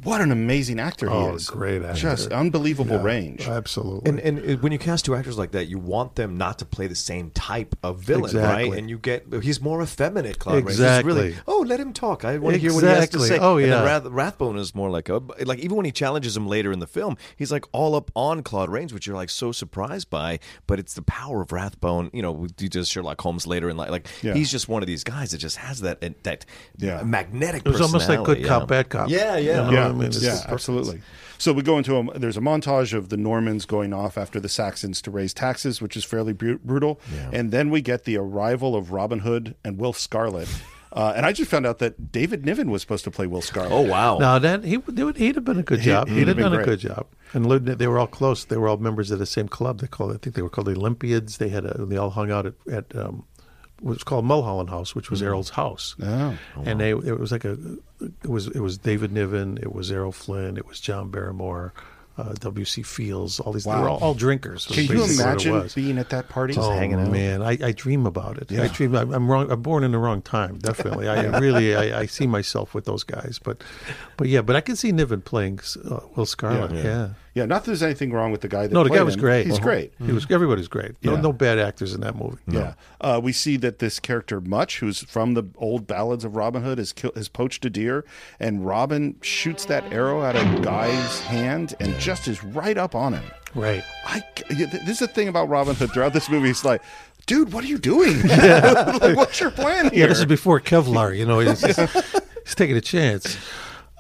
Speaker 1: what an amazing actor
Speaker 4: Oh,
Speaker 1: he is!
Speaker 4: great actor.
Speaker 1: just unbelievable
Speaker 4: Yeah,
Speaker 1: range.
Speaker 4: Absolutely.
Speaker 3: And, and when you cast two actors like that, you want them not to play the same type of villain,
Speaker 4: Exactly.
Speaker 3: right? And you get he's more effeminate, Claude Rains. He's really,
Speaker 4: Exactly.
Speaker 3: oh, let him talk. I want to hear what he has to say.
Speaker 4: Oh,
Speaker 3: And
Speaker 4: yeah.
Speaker 3: Rath, Rathbone is more like a like even when he challenges him later in the film, he's like all up on Claude Rains, which you're like so surprised by. But it's the power of Rathbone. You know, he does Sherlock Holmes later in life. Like
Speaker 1: Yeah.
Speaker 3: he's just one of these guys that just has that that
Speaker 1: Yeah.
Speaker 3: magnetic.
Speaker 4: it was almost like good cop,
Speaker 3: yeah.
Speaker 4: bad cop.
Speaker 3: Yeah, yeah.
Speaker 4: You
Speaker 1: Yeah.
Speaker 4: I mean, it's
Speaker 1: yeah, absolutely. So we go into a there's a montage of the Normans going off after the Saxons to raise taxes, which is fairly bru- brutal, and then we get the arrival of Robin Hood and Will Scarlet. Uh, and I just found out that David Niven was supposed to play Will Scarlet.
Speaker 3: Oh wow.
Speaker 4: Now that he would, would- he'd have been a good job.
Speaker 1: he'd
Speaker 4: He'd,
Speaker 1: have
Speaker 4: have
Speaker 1: been
Speaker 4: done a good job. And lived, they were all close. They were all members of the same club. They called. I think they were called the Olympiads. They had. A, they all hung out at, at um, what was called Mulholland House, which was Errol's house.
Speaker 1: Oh.
Speaker 4: and they it was like a it was it was David Niven, it was Errol Flynn, it was John Barrymore, uh, W.C. Fields. All these they were
Speaker 1: Wow.
Speaker 4: all, all drinkers. was
Speaker 1: Can you
Speaker 4: basically
Speaker 1: imagine
Speaker 4: was.
Speaker 1: being at that party?
Speaker 4: Oh
Speaker 3: hanging out.
Speaker 4: man, I, I dream about it.
Speaker 1: Yeah.
Speaker 4: I dream. I'm, I'm wrong. I'm born in the wrong time. Definitely. I really. I, I see myself with those guys. But, but yeah. But I can see Niven playing uh, Will Scarlet.
Speaker 1: Yeah.
Speaker 4: Yeah.
Speaker 1: Yeah, not that there's anything wrong with the guy that
Speaker 4: No, the guy was
Speaker 1: him.
Speaker 4: great.
Speaker 1: He's
Speaker 4: Uh-huh.
Speaker 1: great.
Speaker 4: He was. Everybody's great. No,
Speaker 1: Yeah.
Speaker 4: no bad actors in that movie.
Speaker 1: Yeah, uh, we see that this character Much, who's from the old ballads of Robin Hood, has kill- has poached a deer, and Robin shoots that arrow out of Guy's hand and just is right up on him.
Speaker 4: Right.
Speaker 1: I yeah, this is the thing about Robin Hood throughout this movie. It's like, dude, what are you doing? like, what's your plan here?
Speaker 4: Yeah. This is before Kevlar. You know, he's, just, he's taking a chance.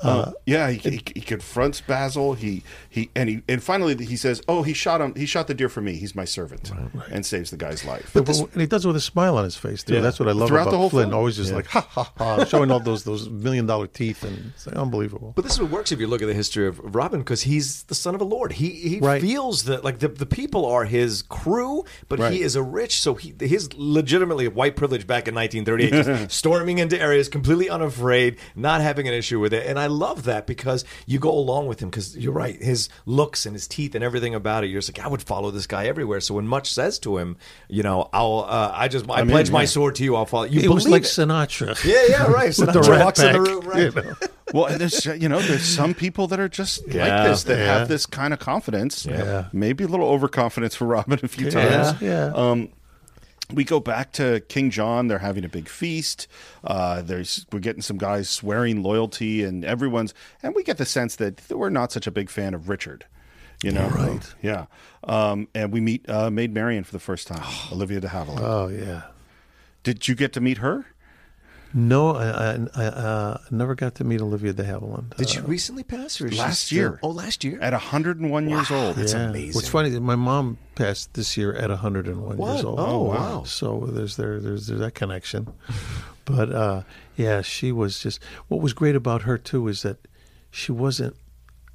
Speaker 1: Uh, yeah, he, he, he confronts Basil. He he and he and finally he says, "Oh, he shot him. He shot the deer for me. He's my servant," and saves the guy's life.
Speaker 4: But and he does it with a smile on his face too.
Speaker 1: Yeah.
Speaker 4: That's what I love
Speaker 1: Throughout
Speaker 4: about
Speaker 1: the whole
Speaker 4: Flynn.
Speaker 1: film.
Speaker 4: Always just like ha ha ha, showing all those those million dollar teeth, and it's like, unbelievable.
Speaker 3: But this is what works if you look at the history of Robin because he's the son of a lord. He he
Speaker 4: Right.
Speaker 3: feels that like the, the people are his crew, but
Speaker 1: Right.
Speaker 3: he is a rich, so he his legitimately white privilege back in 1938, just storming into areas completely unafraid, not having an issue with it, and I love that because you go along with him because you're right, his looks and his teeth and everything about it. You're just like I would follow this guy everywhere. So when Much says to him, you know, I'll uh, I just I
Speaker 1: I'm in,
Speaker 3: pledge my sword to you. I'll follow. You
Speaker 4: It was like
Speaker 3: it.
Speaker 4: Sinatra.
Speaker 3: Yeah, yeah, right. So
Speaker 4: With the
Speaker 3: Sinatra
Speaker 4: rat
Speaker 3: walks in the room, right?
Speaker 4: you know.
Speaker 1: Well, there's you know there's some people that are just
Speaker 3: Yeah,
Speaker 1: like this that
Speaker 4: yeah.
Speaker 1: have this kind of confidence.
Speaker 4: Yeah.
Speaker 1: maybe a little overconfidence for Robin a few
Speaker 4: Yeah,
Speaker 1: times.
Speaker 4: yeah.
Speaker 1: Um, we go back to King John. They're having a big feast. Uh, there's we're getting some guys swearing loyalty, and everyone's and we get the sense that we're not such a big fan of Richard. You know,
Speaker 4: Right.
Speaker 1: Yeah, um, and we meet uh, Maid Marian for the first time, Olivia de Havilland.
Speaker 4: Oh yeah.
Speaker 1: Did you get to meet her?
Speaker 4: No, I, I, I uh, never got to meet Olivia de Havilland.
Speaker 3: Did
Speaker 4: Uh,
Speaker 3: you recently pass or is she
Speaker 1: last
Speaker 3: still-
Speaker 1: year.
Speaker 3: Oh, last year.
Speaker 1: At 101 years old.
Speaker 3: That's
Speaker 4: yeah.
Speaker 3: amazing.
Speaker 4: What's funny my mom passed this year at 101
Speaker 3: What?
Speaker 4: years old.
Speaker 3: Oh, wow.
Speaker 4: So there's there there's, there's that connection. but uh, yeah, she was just. What was great about her too is that she wasn't.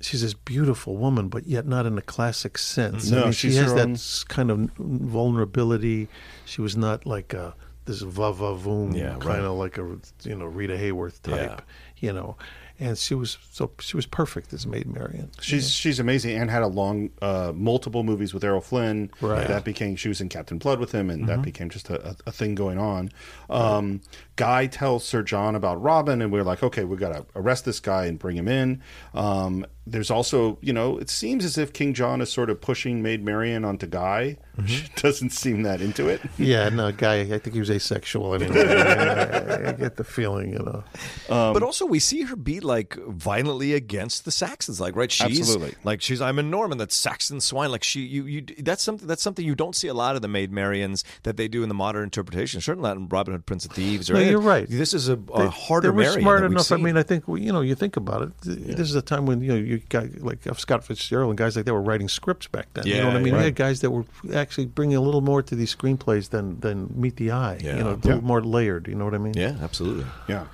Speaker 4: She's this beautiful woman, but yet not in a classic sense.
Speaker 1: No,
Speaker 4: I mean,
Speaker 1: she's
Speaker 4: she has
Speaker 1: her
Speaker 4: that
Speaker 1: own-
Speaker 4: kind of vulnerability. She was not like a, this va va voom
Speaker 3: Yeah, right.
Speaker 4: kind of like a you know Rita Hayworth type, you know. And she was so she was perfect as Maid Marian.
Speaker 1: She's she's amazing and had a long uh, multiple movies with Errol Flynn.
Speaker 4: Right. Mm-hmm.
Speaker 1: That became she was in Captain Blood with him, and that became just a, a, a thing going on. Um, Guy tells Sir John about Robin, and we're like, okay, we've got to arrest this guy and bring him in. Um, there's also, you know, it seems as if King John is sort of pushing Maid Marian onto Guy.
Speaker 4: Mm-hmm.
Speaker 1: She doesn't seem that into it.
Speaker 4: Yeah, no, guy. I think he was asexual anyway. I, I get the feeling, you know.
Speaker 3: but also, we see her be like violently against the Saxons. Like, right? She's
Speaker 1: Absolutely.
Speaker 3: like she's I'm a Norman. That's Saxon swine. Like she, you, you. That's something. That's something you don't see a lot of the Maid Marians that they do in the modern interpretation. Certainly not in Robin Hood, Prince of Thieves. Or
Speaker 4: No, you're right.
Speaker 3: This is a, a
Speaker 4: They-
Speaker 3: harder
Speaker 4: They were
Speaker 3: Marian
Speaker 4: smart
Speaker 3: than we've
Speaker 4: enough. I mean, I think you know, you think about it. th- This is a time when you know you got like uh, Scott Fitzgerald and guys like that were writing scripts back then. Yeah, you know what I mean?
Speaker 3: right.
Speaker 4: We had guys that were actually bringing a little more to these screenplays than than meet the eye.
Speaker 3: Yeah.
Speaker 4: You know, a little more layered. You know what I mean?
Speaker 3: yeah, absolutely.
Speaker 1: Yeah.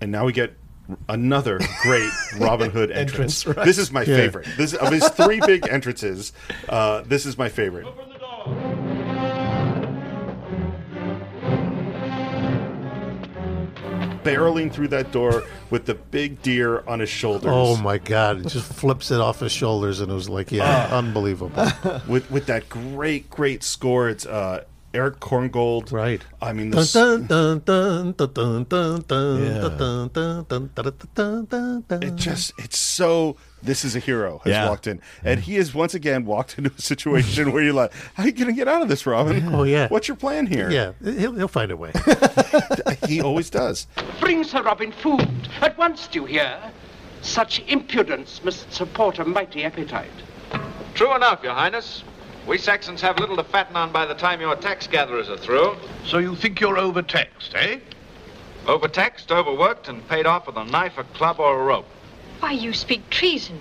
Speaker 1: And now we get another great Robin Hood entrance.
Speaker 3: Entrance, right.
Speaker 1: This is my
Speaker 4: Yeah.
Speaker 1: favorite. This of his three big entrances. Uh, this is my favorite. Barreling through that door with the big deer on his shoulders.
Speaker 4: Oh my God! It just flips it off his shoulders, and it was like, yeah,
Speaker 1: Ah.
Speaker 4: unbelievable.
Speaker 1: with with that great great score. It's uh, Erich Korngold.
Speaker 4: Right.
Speaker 1: I mean, it just it's so this is a hero has
Speaker 3: Yeah.
Speaker 1: walked in and he has once again walked into a situation where you're like how are you gonna get out of this robin
Speaker 4: Oh, yeah.
Speaker 1: what's your plan here
Speaker 4: Yeah, he'll he'll find a way.
Speaker 1: he always does
Speaker 5: Bring Sir Robin food. At once, do you hear? Such impudence must support a mighty appetite.
Speaker 2: True enough, Your Highness. We Saxons have little to fatten on by the time your tax gatherers are through.
Speaker 6: So you think you're overtaxed, eh?
Speaker 2: Overtaxed, overworked, and paid off with a knife, a club, or a rope.
Speaker 6: Why, you speak treason.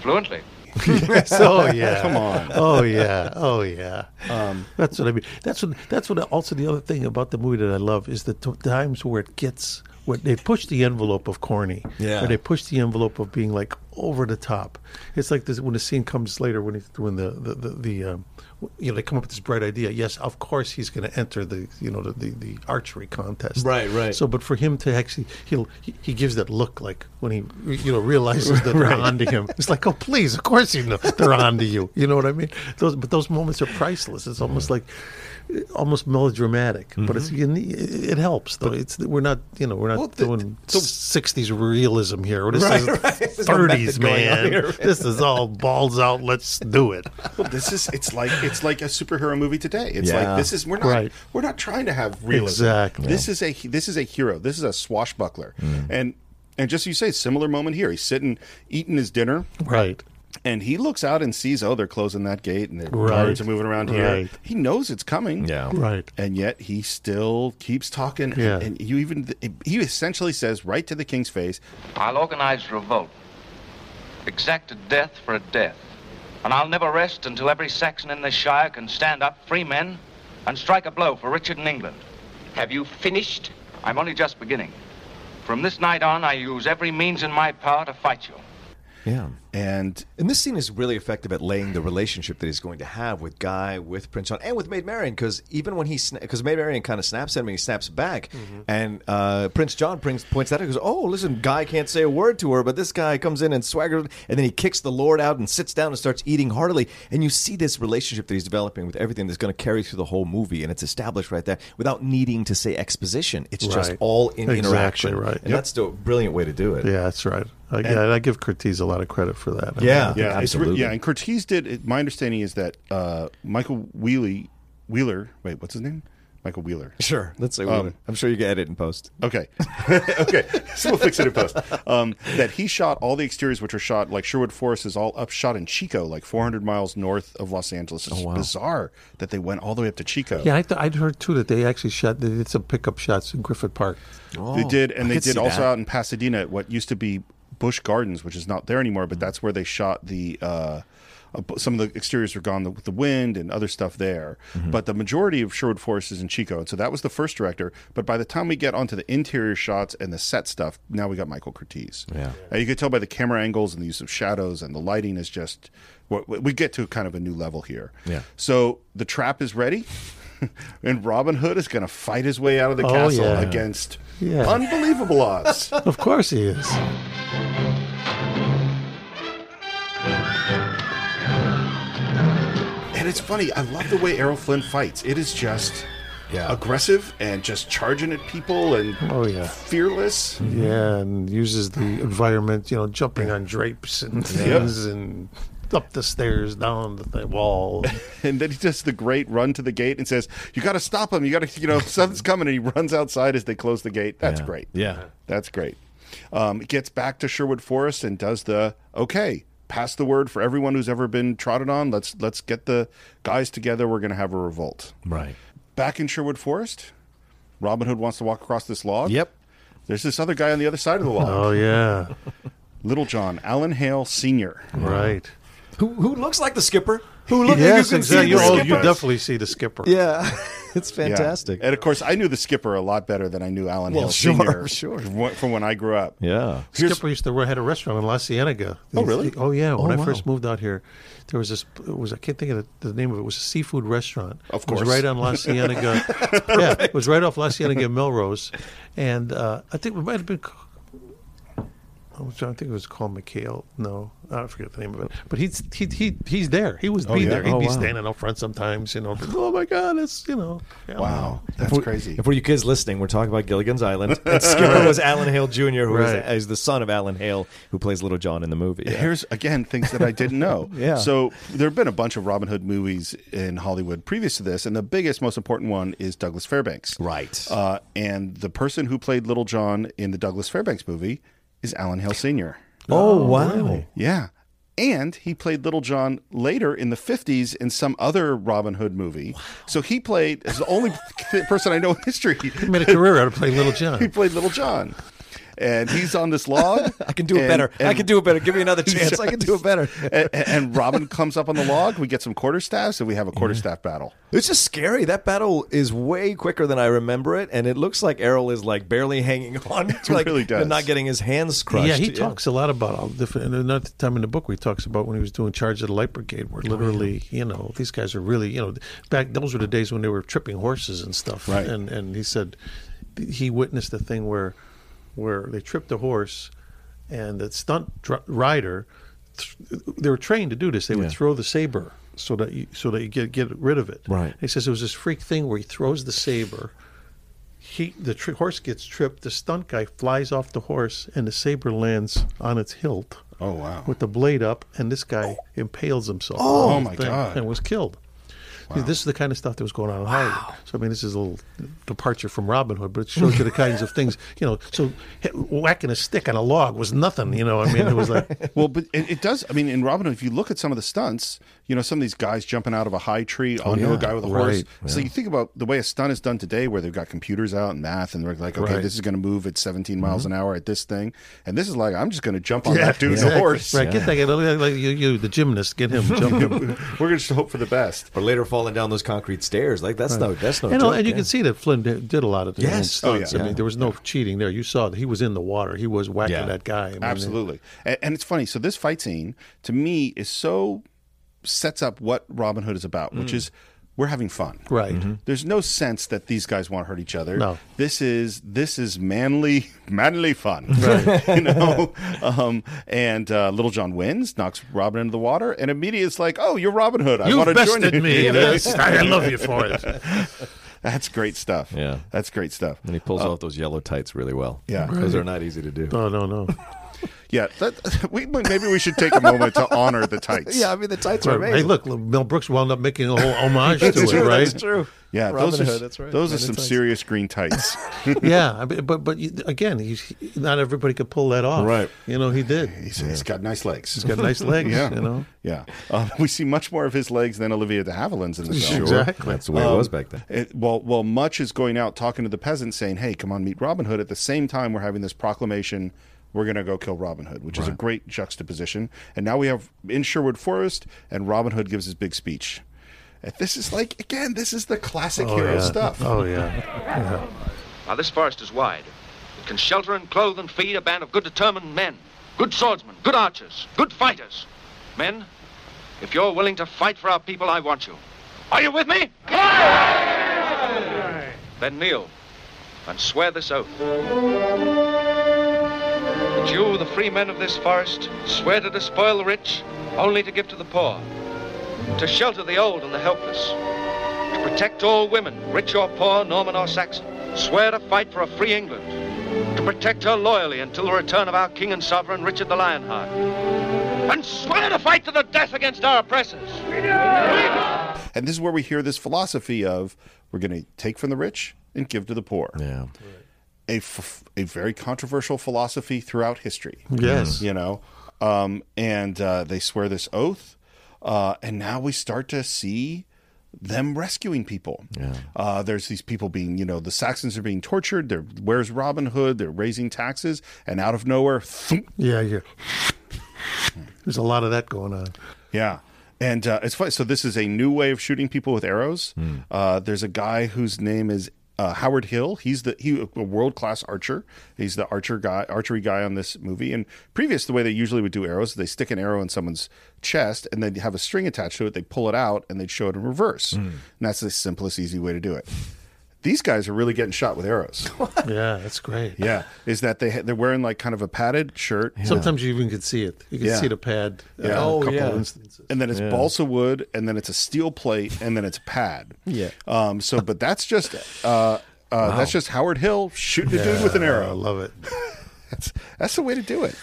Speaker 2: Fluently.
Speaker 4: oh yeah.
Speaker 1: Come on.
Speaker 4: Oh yeah. Oh yeah. Um, that's what I mean. That's what. That's what. Also, the other thing about the movie that I love is the t- times where it gets where they push the envelope of corny.
Speaker 3: Yeah.
Speaker 4: Or they push the envelope of being like over the top. It's like this when the scene comes later when he's doing the the the, the um, you know they come up with this bright idea. Yes, of course he's going to enter the you know the, the the archery contest.
Speaker 3: Right, right.
Speaker 4: So, but for him to actually, he'll he, he gives that look like when he you know realizes that they're onto him. It's like, oh please, of course you know they're onto you. You know what I mean? Those but those moments are priceless. It's almost like uh, almost melodramatic, but it's you ne- it helps though. It's we're not you know we're not
Speaker 3: Well, the-
Speaker 4: doing '60s realism here. This
Speaker 3: Right,
Speaker 4: is
Speaker 3: right. No
Speaker 4: '30s,
Speaker 3: going
Speaker 4: man.
Speaker 3: here.
Speaker 4: This is all balls out. Let's do it.
Speaker 1: Well, this is it's like it's like a superhero movie today. It's
Speaker 3: Yeah.
Speaker 1: like this is we're not
Speaker 4: Right.
Speaker 1: we're not trying to have realism.
Speaker 4: Exactly.
Speaker 1: This is a this is a hero. This is a swashbuckler.
Speaker 3: Mm.
Speaker 1: And and just you say similar moment here. He's sitting eating his dinner
Speaker 4: Right.
Speaker 1: And he looks out and sees oh they're closing that gate and the
Speaker 4: Right.
Speaker 1: guards are moving around here.
Speaker 4: Right.
Speaker 1: He knows it's coming.
Speaker 3: Yeah.
Speaker 4: Right.
Speaker 1: And yet he still keeps talking.
Speaker 4: Yeah.
Speaker 1: And, and you even he essentially says right to the king's face,
Speaker 2: I'll organize revolt. Exact a death for a death. And I'll never rest until every Saxon in this shire can stand up, free men, and strike a blow for Richard and England.
Speaker 5: Have you finished?
Speaker 2: I'm only just beginning. From this night on, I use every means in my power to fight you.
Speaker 3: Yeah.
Speaker 1: And
Speaker 3: And this scene is really effective at laying the relationship that he's going to have with Guy, with Prince John, and with Maid Marian. Because even when he, because Maid Marian kind of snaps at him, and he snaps back, and uh, Prince John brings, points that out. He goes, "Oh, listen, Guy can't say a word to her, but this guy comes in and swaggers, and then he kicks the Lord out and sits down and starts eating heartily. And you see this relationship that he's developing with everything that's going to carry through the whole movie, and it's established right there without needing to say exposition. It's just all in
Speaker 4: Exactly
Speaker 3: interaction,
Speaker 4: right.
Speaker 3: And that's the brilliant way to do it.
Speaker 4: Yeah, that's right. I, yeah, I give Curtiz a lot of credit for that.
Speaker 3: Yeah.
Speaker 1: Yeah, it's re-
Speaker 3: Absolutely.
Speaker 1: yeah, and Curtiz did. It, my understanding is that uh, Michael Wheely, Wheeler. Wait, what's his name? Michael Wheeler.
Speaker 3: Sure. Let's say
Speaker 1: Um,
Speaker 3: I'm sure you can edit in post.
Speaker 1: Okay, okay. So we'll fix it in post. Um, that he shot all the exteriors, which are shot like Sherwood Forest, is all up shot in Chico, like 400 miles north of Los Angeles. It's
Speaker 3: wow.
Speaker 1: bizarre that they went all the way up to Chico.
Speaker 4: Yeah, I th- I'd heard too that they actually shot. They did some pickup shots in Griffith Park.
Speaker 1: they did, and
Speaker 3: I
Speaker 1: they did also
Speaker 3: that.
Speaker 1: out in Pasadena what used to be Busch Gardens, which is not there anymore. But that's where they shot the. Uh, some of the exteriors were gone with the wind and other stuff there,
Speaker 3: Mm-hmm.
Speaker 1: but the majority of Sherwood Forest is in Chico, and so that was the first director. But by the time we get onto the interior shots and the set stuff, now we got Michael Curtiz.
Speaker 3: Yeah.
Speaker 1: Uh, you can tell by the camera angles and the use of shadows and the lighting is just we get to kind of a new level here.
Speaker 3: Yeah.
Speaker 1: So the trap is ready, and Robin Hood is going to fight his way out of the
Speaker 4: Oh,
Speaker 1: castle
Speaker 4: yeah.
Speaker 1: against
Speaker 4: Yeah.
Speaker 1: unbelievable odds.
Speaker 4: Of course he is.
Speaker 1: and it's funny. I love the way Errol Flynn fights. It is just
Speaker 3: Yeah.
Speaker 1: aggressive and just charging at people and
Speaker 4: Oh, yeah.
Speaker 1: fearless.
Speaker 4: Yeah, and uses the environment, you know, jumping on drapes and things, and up the stairs, down the th- wall.
Speaker 1: And then he does the great run to the gate and says, "You got to stop him. You got to, you know, something's coming." And he runs outside as they close the gate. That's
Speaker 3: Yeah.
Speaker 1: great.
Speaker 3: Yeah.
Speaker 1: That's great. Um, gets back to Sherwood Forest and does the okay. Pass the word for everyone who's ever been trotted on. Let's let's get the guys together. We're going to have a revolt.
Speaker 3: Right.
Speaker 1: Back in Sherwood Forest, Robin Hood wants to walk across this log.
Speaker 3: Yep.
Speaker 1: There's this other guy on the other side of the log.
Speaker 4: oh yeah,
Speaker 1: Little John, Alan Hale Sr.
Speaker 4: right.
Speaker 3: Who who looks like the skipper? Who looks
Speaker 4: yes,
Speaker 3: you can
Speaker 4: exactly.
Speaker 3: see
Speaker 4: You,
Speaker 3: the
Speaker 4: oh,
Speaker 3: skipper.
Speaker 4: you definitely see the skipper.
Speaker 3: Yeah. it's
Speaker 1: Yeah.
Speaker 3: fantastic.
Speaker 1: And of course, I knew the skipper a lot better than I knew Alan
Speaker 3: Well,
Speaker 1: Hale
Speaker 3: sure,
Speaker 1: Sr.
Speaker 3: sure.
Speaker 1: From, from when I grew up.
Speaker 3: Yeah.
Speaker 1: Here's-
Speaker 4: Skipper used to run, had a restaurant in La Cienega.
Speaker 1: Oh, really?
Speaker 4: Oh, yeah. When
Speaker 3: Oh,
Speaker 4: I
Speaker 3: wow.
Speaker 4: first moved out here, there was this. It was I can't think of the, the name of it. It was a seafood restaurant.
Speaker 1: Of course, it
Speaker 4: was right on La Cienega. yeah, it was right off La Cienega and Melrose, and uh, I think it might have been. C- I was think it was called McHale. No, I forget the name of it. But he's he, he he's there. He was be
Speaker 1: yeah?
Speaker 4: there. He'd
Speaker 3: Oh,
Speaker 4: be
Speaker 3: wow.
Speaker 4: standing up front sometimes. You know. Oh my God! It's you know. yeah,
Speaker 1: Wow, that's
Speaker 3: If we-
Speaker 1: crazy.
Speaker 3: And for you kids listening, we're talking about Gilligan's Island. And Skipper was Alan Hale Jr., who
Speaker 4: Right.
Speaker 3: is, is the son of Alan Hale, who plays Little John in the movie. Yeah.
Speaker 1: Here's again things that I didn't know.
Speaker 3: Yeah.
Speaker 1: So there have been a bunch of Robin Hood movies in Hollywood previous to this, and the biggest, most important one is Douglas Fairbanks.
Speaker 3: Right.
Speaker 1: Uh, and the person who played Little John in the Douglas Fairbanks movie is Alan Hale Sr.
Speaker 3: Oh, oh, wow.
Speaker 1: Yeah. And he played Little John later in the 50s in some other Robin Hood movie. So he played, as the only person I know in history,
Speaker 4: He made a career out of playing Little John.
Speaker 1: he played Little John. And he's on this log.
Speaker 3: I can do it
Speaker 1: and-
Speaker 3: better. I can do it better. Give me another chance. I can do it better.
Speaker 1: and, and Robin comes up on the log. We get some quarterstaffs, and we have a quarterstaff mm-hmm. battle.
Speaker 3: It's just scary. That battle is way quicker than I remember it, and it looks like Errol is like barely hanging on. It's like
Speaker 1: really does.
Speaker 3: not getting his hands crushed.
Speaker 4: Yeah, he talks a lot about all different. And another time in the book, where he talks about when he was doing charge of the light brigade, where oh, literally, you know, these guys are really, you know, back those were the days when they were tripping horses and stuff.
Speaker 1: Right.
Speaker 4: And and he said he witnessed the thing where where they tripped a horse, and the stunt dr- rider, th- they were trained to do this. They
Speaker 3: Yeah.
Speaker 4: would throw the saber so that you so that you get get rid of it.
Speaker 3: Right.
Speaker 4: He says it was this freak thing where he throws the saber he the tr- horse gets tripped. The stunt guy flies off the horse, and the saber lands on its hilt.
Speaker 1: Oh, wow.
Speaker 4: With the blade up, and this guy impales himself.
Speaker 1: Oh,
Speaker 4: on
Speaker 1: my
Speaker 4: thing
Speaker 1: God.
Speaker 4: And was killed. See, This is the kind of stuff that was going on in Hollywood. So I mean, this is a little departure from Robin Hood, but it shows you the kinds of things you know. So hit- whacking a stick on a log was nothing. You know, I mean, it was like
Speaker 1: Well, but it, it does. I mean, in Robin Hood, if you look at some of the stunts, you know, some of these guys jumping out of a high tree oh, oh, onto
Speaker 4: yeah,
Speaker 1: a guy with a horse.
Speaker 4: right,
Speaker 1: So you think about the way a stunt is done today, where they've got computers out and math, and they're like, okay,
Speaker 4: Right.
Speaker 1: this is going to move at 17 miles mm-hmm. an hour at this thing, and this is like, I'm just going to jump on that dude's horse.
Speaker 4: right. Get that guy, like, like you, you, the gymnast, get him, jump him.
Speaker 1: We're going to just hope for the best.
Speaker 3: Or later falling down those concrete stairs. Like that's no, that's no
Speaker 4: and,
Speaker 3: joke.
Speaker 4: and you
Speaker 3: yeah.
Speaker 4: can see that Flynn did, did a lot of his
Speaker 3: Yes.
Speaker 4: Oh, stunts.
Speaker 1: Oh, yeah.
Speaker 4: I mean, there was no cheating there. You saw that he was in the water. He was whacking
Speaker 3: Yeah.
Speaker 4: that guy. I mean,
Speaker 1: Absolutely. And, and it's funny. So this fight scene to me is so sets up what Robin Hood is about, which mm. is we're having fun.
Speaker 4: Right.
Speaker 1: There's no sense that these guys want to hurt each other.
Speaker 4: No.
Speaker 1: This is this is manly manly fun. you know? Um, and uh, Little John wins, knocks Robin into the water, and immediately it's like, oh, you're Robin Hood. I
Speaker 4: You
Speaker 1: want to join
Speaker 4: bested
Speaker 1: you.
Speaker 4: me. Yes, I love you for it.
Speaker 1: That's great stuff.
Speaker 3: Yeah.
Speaker 1: That's great stuff.
Speaker 3: and he pulls off those yellow tights really well.
Speaker 1: Yeah.
Speaker 3: those are not easy to do.
Speaker 4: No, no, no.
Speaker 1: Yeah. That, we, maybe we should take a moment to honor the tights.
Speaker 3: Yeah, I mean the tights are amazing.
Speaker 4: Hey, look, Mel Brooks wound up making a whole homage to
Speaker 3: That's
Speaker 4: it,
Speaker 3: true,
Speaker 4: right?
Speaker 3: That's true.
Speaker 1: Yeah,
Speaker 3: Robin
Speaker 1: those are,
Speaker 3: Hood, that's right.
Speaker 1: Those are some
Speaker 3: tights.
Speaker 1: serious green tights.
Speaker 4: yeah, I mean, but but again, he's not everybody could pull that off.
Speaker 3: Right.
Speaker 4: You know, he did.
Speaker 1: He's, he's got nice legs.
Speaker 4: He's got nice legs.
Speaker 1: yeah,
Speaker 4: You know.
Speaker 1: yeah. Uh, we see much more of his legs than Olivia de Havilland's in the film.
Speaker 4: Exactly.
Speaker 3: That's the way it was back then.
Speaker 1: It, well, well, Much is going out talking to the peasants, saying, "Hey, come on, meet Robin Hood." At the same time, we're having this proclamation: we're going to go kill Robin Hood, which is a great juxtaposition. And now we have in Sherwood Forest, and Robin Hood gives his big speech. And this is like again, this is the classic
Speaker 4: Oh,
Speaker 1: hero
Speaker 4: yeah.
Speaker 1: stuff.
Speaker 4: Oh yeah. yeah.
Speaker 2: Now, this forest is wide. It can shelter and clothe and feed a band of good, determined men. Good swordsmen, good archers, good fighters. Men, if you're willing to fight for our people, I want you. Are you with me? Then kneel and swear this oath. That you, the free men of this forest, swear to despoil the rich, only to give to the poor, to shelter the old and the helpless, to protect all women, rich or poor, Norman or Saxon. Swear to fight for a free England, to protect her loyally until the return of our king and sovereign, Richard the Lionheart. And swear to fight to the death against our oppressors.
Speaker 1: And this is where we hear this philosophy of we're going to take from the rich and give to the poor.
Speaker 3: Yeah.
Speaker 1: A, f- a very controversial philosophy throughout history.
Speaker 4: Yes.
Speaker 1: You know, um, and uh, they swear this oath. Uh, and now we start to see them rescuing people.
Speaker 3: Yeah.
Speaker 1: Uh, there's these people being, you know, the Saxons are being tortured. They're, where's Robin Hood? They're raising taxes. And out of nowhere, thump,
Speaker 4: Yeah. Yeah. There's a lot of that going on.
Speaker 1: Yeah. And uh, it's funny. So this is a new way of shooting people with arrows. Uh, there's a guy whose name is uh, Howard Hill. He's the he a world class archer. He's the archer guy, archery guy on this movie. And previous, the way they usually would do arrows, they stick an arrow in someone's chest and they have a string attached to it. They pull it out and they'd show it in reverse. And that's the simplest, easy way to do it. These guys are really getting shot with arrows.
Speaker 4: Yeah, that's great.
Speaker 1: yeah, is that they ha- they're wearing like kind of a padded shirt.
Speaker 4: Sometimes you even can see it. You can
Speaker 1: Yeah.
Speaker 4: see the pad. uh,
Speaker 1: Yeah.
Speaker 4: in
Speaker 3: Oh,
Speaker 4: couple
Speaker 3: yeah.
Speaker 4: instances.
Speaker 1: and then it's balsa wood, and then it's a steel plate, and then it's a pad.
Speaker 3: Yeah.
Speaker 1: Um. So, but that's just uh, uh that's just Howard Hill shooting a dude with an arrow.
Speaker 4: I love it.
Speaker 1: That's that's the way to do it.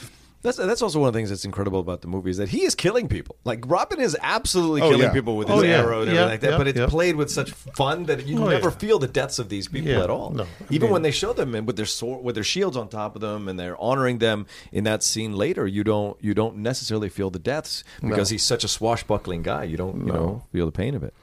Speaker 3: That's that's also one of the things that's incredible about the movie is that he is killing people. Like Robin is absolutely
Speaker 1: Oh,
Speaker 3: killing
Speaker 1: yeah.
Speaker 3: people with
Speaker 4: Oh,
Speaker 3: his
Speaker 4: yeah.
Speaker 3: arrow and
Speaker 4: Yeah,
Speaker 3: everything like that. but it's played with such fun that you
Speaker 4: Oh,
Speaker 3: never feel the deaths of these people at all.
Speaker 4: no, I
Speaker 3: Even
Speaker 4: mean-
Speaker 3: when they show them and with their sword, with their shields on top of them, and they're honoring them in that scene later, you don't you don't necessarily feel the deaths because he's such a swashbuckling guy. You don't you know feel the pain of it.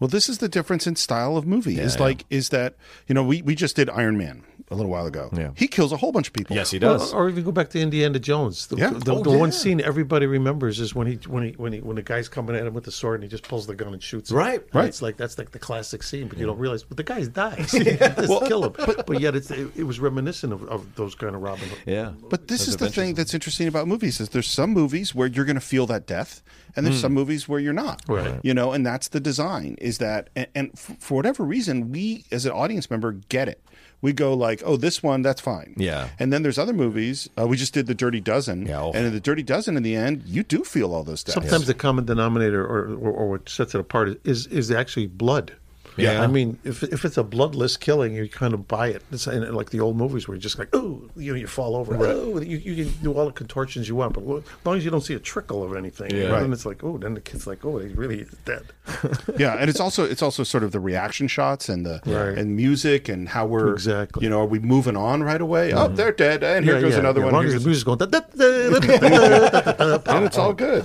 Speaker 1: Well, this is the difference in style of movie. is like is that you know we we just did Iron Man a little while ago.
Speaker 3: Yeah.
Speaker 1: he kills a whole bunch of people.
Speaker 3: Yes, he does.
Speaker 4: or even go back to Indiana Jones. The,
Speaker 1: Yeah.
Speaker 4: the,
Speaker 1: Oh,
Speaker 4: the one scene everybody remembers is when he when he when he when the guy's coming at him with the sword and he just pulls the gun and shoots him.
Speaker 3: Right.
Speaker 1: Right.
Speaker 4: It's like that's like the classic scene, but you don't realize. But the guy's dies. Just kill him. But, but yet it's, it, it was reminiscent of, of those kind of Robin Hood.
Speaker 3: yeah.
Speaker 1: But this
Speaker 3: Those
Speaker 1: is the thing that's interesting about movies is there's some movies where you're going to feel that death, and there's hmm. some movies where you're not.
Speaker 4: Right.
Speaker 1: You know, and that's the design. Is that and, and for whatever reason, we as an audience member get it. We go like, oh, this one, that's fine.
Speaker 3: Yeah.
Speaker 1: And then there's other movies. Uh, we just did the Dirty Dozen.
Speaker 3: Yeah, oh.
Speaker 1: And in the Dirty Dozen, in the end, you do feel all those deaths.
Speaker 4: Sometimes the common denominator, or, or, or what sets it apart, is is actually blood.
Speaker 3: Yeah.
Speaker 4: I mean, if, if it's a bloodless killing, you kind of buy it. It's like the old movies where you're just like, oh, you know, you fall over. Right. Oh, you, you can do all the contortions you want, but as long as you don't see a trickle of anything,
Speaker 3: yeah.
Speaker 1: right.
Speaker 4: then it's like, oh, then the kid's like, oh, he really is dead.
Speaker 1: yeah, and it's also it's also sort of the reaction shots and the
Speaker 4: right.
Speaker 1: and music and how we're
Speaker 4: exactly.
Speaker 1: You know, are we moving on right away? Mm-hmm. Oh, they're dead, and here
Speaker 4: yeah,
Speaker 1: goes
Speaker 4: yeah,
Speaker 1: another one.
Speaker 4: As long as the music's going,
Speaker 1: and it's all good.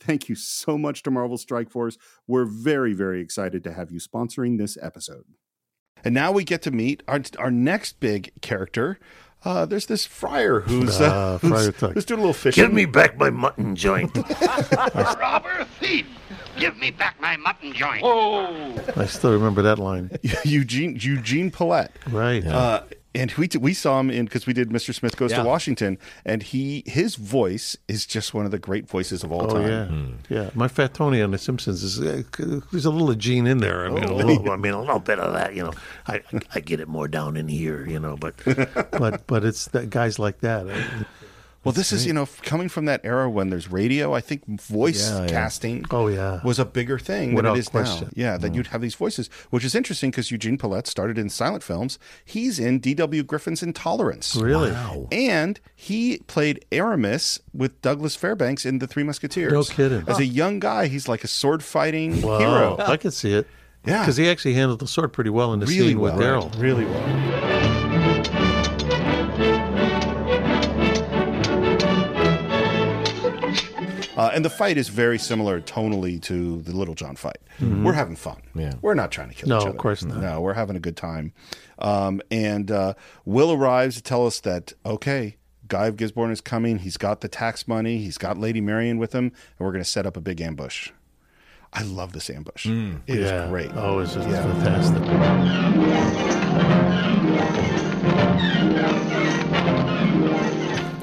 Speaker 6: thank you so much to Marvel Strike Force. We're very, very excited to have you sponsoring this episode.
Speaker 1: And now we get to meet our our next big character. Uh, there's this friar who's, uh, who's,
Speaker 4: Friar Tuck.
Speaker 1: who's doing a little fishing.
Speaker 4: Give me back my mutton joint.
Speaker 7: Robber, thief, give me back my mutton joint.
Speaker 5: Oh,
Speaker 4: I still remember that line.
Speaker 1: Eugene Eugene Pallette.
Speaker 4: Right.
Speaker 1: Uh, and we we saw him in because we did Mr. Smith Goes
Speaker 3: Yeah.
Speaker 1: to Washington, and he his voice is just one of the great voices of all
Speaker 4: Oh
Speaker 1: time.
Speaker 4: yeah, yeah. My fat Tony on The Simpsons is uh, there's a little Gene in there. I mean, a little, I mean, a little bit of that. You know, I I get it more down in here. You know, but but but it's that guys like that. I-
Speaker 1: Well, this is you know coming from that era when there's radio. I think voice
Speaker 3: Yeah, yeah.
Speaker 1: casting.
Speaker 4: Oh, yeah.
Speaker 1: was a bigger thing
Speaker 4: Without
Speaker 1: than it is
Speaker 4: question.
Speaker 1: now. Yeah, that mm. you'd have these voices, which is interesting because Eugene Pallette started in silent films. He's in D.W. Griffith's Intolerance.
Speaker 4: Really?
Speaker 1: And he played Aramis with Douglas Fairbanks in The Three Musketeers.
Speaker 4: No kidding.
Speaker 1: As a young guy, he's like a sword fighting
Speaker 4: Wow,
Speaker 1: hero.
Speaker 4: I can see it.
Speaker 1: Yeah.
Speaker 4: because he actually handled the sword pretty well in the
Speaker 1: Really
Speaker 4: scene
Speaker 1: well.
Speaker 4: with Errol.
Speaker 1: Really well. Uh, and the fight is very similar tonally to the Little John fight. We're having fun.
Speaker 3: Yeah.
Speaker 1: We're not trying to kill
Speaker 4: No,
Speaker 1: each other.
Speaker 4: No, of course not.
Speaker 1: No, we're having a good time. Um, and uh, Will arrives to tell us that, okay, Guy of Gisborne is coming. He's got the tax money. He's got Lady Marian with him. And we're going to set up a big ambush. I love this ambush. It is
Speaker 4: yeah.
Speaker 1: great.
Speaker 4: Oh, it's just
Speaker 1: Yeah.
Speaker 4: fantastic.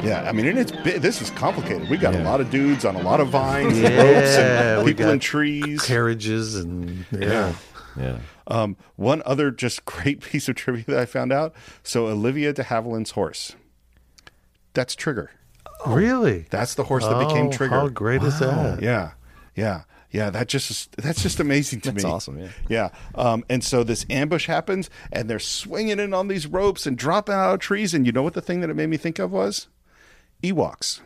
Speaker 1: Yeah, I mean, and it's this is complicated. We got a lot of dudes on a lot of vines, and
Speaker 4: Yeah,
Speaker 1: ropes, and people in trees.
Speaker 4: Carriages and yeah.
Speaker 3: Yeah.
Speaker 1: Um, one other just great piece of trivia that I found out. So Olivia de Havilland's horse. That's Trigger.
Speaker 4: Really?
Speaker 1: That's the horse that became
Speaker 4: Oh,
Speaker 1: Trigger.
Speaker 4: How great is that?
Speaker 1: Yeah, yeah, yeah. That just is- that's just amazing to
Speaker 3: That's
Speaker 1: me.
Speaker 3: That's awesome, yeah.
Speaker 1: yeah. Um, and so this ambush happens, and they're swinging in on these ropes and dropping out of trees. And you know what the thing that it made me think of was Ewoks.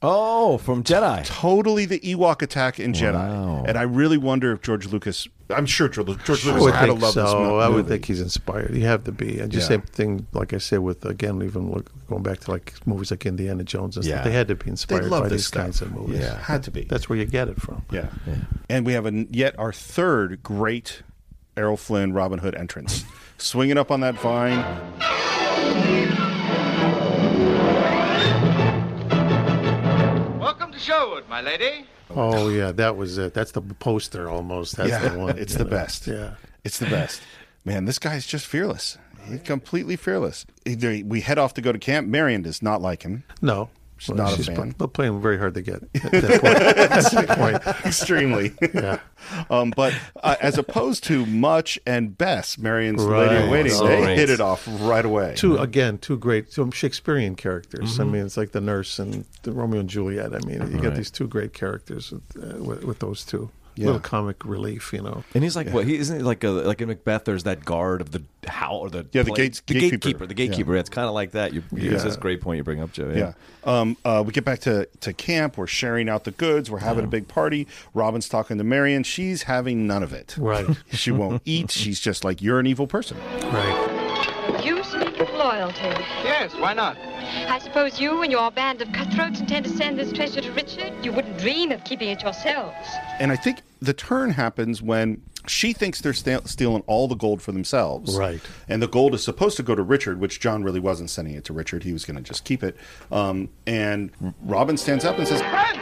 Speaker 3: Oh, from Jedi.
Speaker 1: Totally the Ewok attack in
Speaker 3: Wow.
Speaker 1: Jedi. And I really wonder if George Lucas. I'm sure George, George Lucas
Speaker 4: would
Speaker 1: had
Speaker 4: think
Speaker 1: love
Speaker 4: so.
Speaker 1: this movie.
Speaker 4: I would think he's inspired. You have to be. And just
Speaker 1: Yeah.
Speaker 4: same thing, like I said, with again, even look, going back to like movies like Indiana Jones and
Speaker 3: Yeah.
Speaker 4: stuff. They had to be inspired
Speaker 1: love
Speaker 4: by
Speaker 1: this
Speaker 4: these
Speaker 1: stuff.
Speaker 4: kinds of movies.
Speaker 1: Yeah, had to be.
Speaker 4: That's where you get it from.
Speaker 1: Yeah. And we have a, yet our third great Errol Flynn Robin Hood entrance. Swinging up on that vine.
Speaker 2: Sherwood, my lady.
Speaker 4: Oh yeah, that was it. That's the poster almost. That's
Speaker 1: yeah,
Speaker 4: the one.
Speaker 1: it's
Speaker 4: you
Speaker 1: the
Speaker 4: know.
Speaker 1: best.
Speaker 4: Yeah.
Speaker 1: It's the best. Man, this guy's just fearless. He's completely fearless. Either we head off to go to camp. Marian does not like him.
Speaker 4: No.
Speaker 1: She's not a fan.
Speaker 4: pl- But playing very hard to get at that point. That's the point.
Speaker 1: Extremely.
Speaker 4: Yeah.
Speaker 1: Um, but uh, as opposed to Much and Bess, Marian's lady in waiting,
Speaker 3: So
Speaker 1: they
Speaker 3: great.
Speaker 1: hit it off right away.
Speaker 4: Two again, two great two Shakespearean characters.
Speaker 1: Mm-hmm.
Speaker 4: I mean, it's like the nurse and the Romeo and Juliet. I mean, you
Speaker 3: Right.
Speaker 4: got these two great characters with, uh, with, with those two.
Speaker 1: Yeah.
Speaker 4: Little comic relief, you know.
Speaker 3: And he's like, what? He isn't he like a like in Macbeth. There's that guard of the how or the
Speaker 1: Yeah, the
Speaker 3: place-
Speaker 1: gates-
Speaker 3: the
Speaker 1: gatekeeper.
Speaker 3: gatekeeper, the gatekeeper. It's kind of like that. You, you That's a great point you bring up, Joe.
Speaker 1: Yeah. Um, uh, we get back to, to camp. We're sharing out the goods. We're having a big party. Robin's talking to Marian. She's having none of it.
Speaker 4: Right.
Speaker 1: She won't eat. She's just like, you're an evil person.
Speaker 4: Right.
Speaker 8: You speak of loyalty.
Speaker 2: Yes, why not?
Speaker 8: I suppose you and your band of cutthroats intend to send this treasure to Richard? You wouldn't dream of keeping it yourselves.
Speaker 1: And I think the turn happens when she thinks they're sta- stealing all the gold for themselves.
Speaker 4: Right.
Speaker 1: And the gold is supposed to go to Richard, which John really wasn't sending it to Richard. He was going to just keep it. Um, and Robin stands up and says,
Speaker 2: Friends,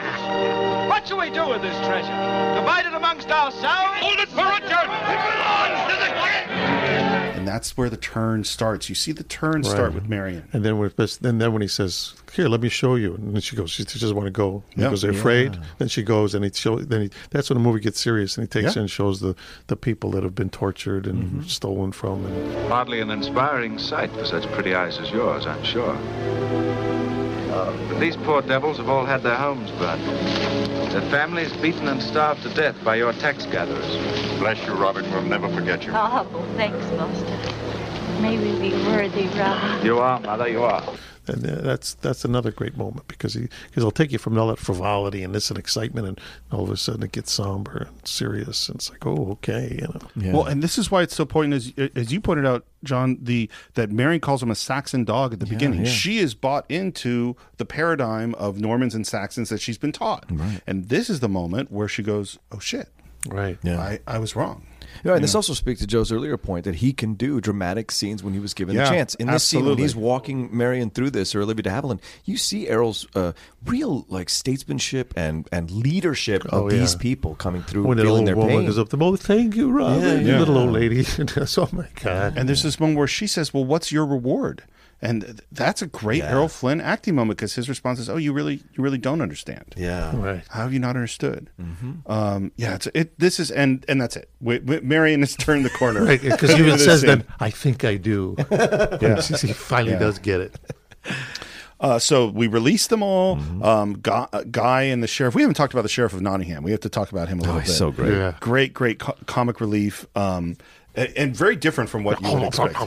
Speaker 2: what shall we do with this treasure? Divide it amongst ourselves? Hold it for Richard! It belongs to the king!
Speaker 1: And that's where the turn starts. You see the turn start with Marian.
Speaker 4: And then when then then when he says, "Here, let me show you," and then she goes, "She just want to go." And
Speaker 1: Yeah.
Speaker 4: He goes, "They're afraid." Then she goes, and he show. Then he, that's when the movie gets serious, and he takes
Speaker 1: Yeah. Mm-hmm.
Speaker 4: in and shows the the people that have been tortured and stolen from. And
Speaker 9: Hardly an inspiring sight for such pretty eyes as yours, I'm sure. But these poor devils have all had their homes burned. Their families beaten and starved to death by your tax gatherers.
Speaker 7: Bless you, Robin. We'll never forget you.
Speaker 8: Oh, thanks, Master. May we be worthy, Robin.
Speaker 9: You are, Mother, you are.
Speaker 4: And uh, that's that's another great moment because he because he'll take you from all that frivolity and this and excitement, and all of a sudden it gets somber and serious, and it's like, oh, okay, you know.
Speaker 1: Well, and this is why it's so important, as as you pointed out, John, the that Marian calls him a Saxon dog at the beginning.
Speaker 3: yeah.
Speaker 1: She is bought into the paradigm of Normans and Saxons that she's been taught, and this is the moment where she goes, "Oh shit,
Speaker 4: Right.
Speaker 3: Yeah.
Speaker 1: I, I was wrong."
Speaker 3: Yeah, and this also speaks to Joe's earlier point that he can do dramatic scenes when he was given
Speaker 1: Yeah,
Speaker 3: the chance. In this scene, when he's walking Marian through this, or Olivia de Havilland, you see Errol's uh, real like statesmanship and and leadership
Speaker 4: Oh,
Speaker 3: of these people coming through,
Speaker 4: When the
Speaker 3: feeling
Speaker 4: old
Speaker 3: their
Speaker 4: woman
Speaker 3: pain.
Speaker 4: goes up to oh, thank you, Robin,
Speaker 3: Yeah,
Speaker 4: you little old lady. oh my God.
Speaker 1: And there's this moment where she says, "Well, what's your reward?" And that's a great
Speaker 3: Yeah.
Speaker 1: Errol Flynn acting moment because his response is, "Oh, you really, you really don't understand.
Speaker 3: yeah,
Speaker 4: Right.
Speaker 1: How have you not understood?" Um, yeah, it's it. This is and and that's it. W- w- Marian has turned the corner
Speaker 4: Right, because he even says
Speaker 1: scene.
Speaker 4: then, I think I do. yeah. he finally
Speaker 1: Yeah.
Speaker 4: does get it.
Speaker 1: Uh, so we release them all.
Speaker 3: Mm-hmm.
Speaker 1: Um, Guy, uh, Guy and the sheriff. We haven't talked about the sheriff of Nottingham. We have to talk about him a little
Speaker 3: Oh,
Speaker 1: bit.
Speaker 3: so great.
Speaker 4: Yeah.
Speaker 1: Great, great co- comic relief. Um, and, and very different from what you would expect.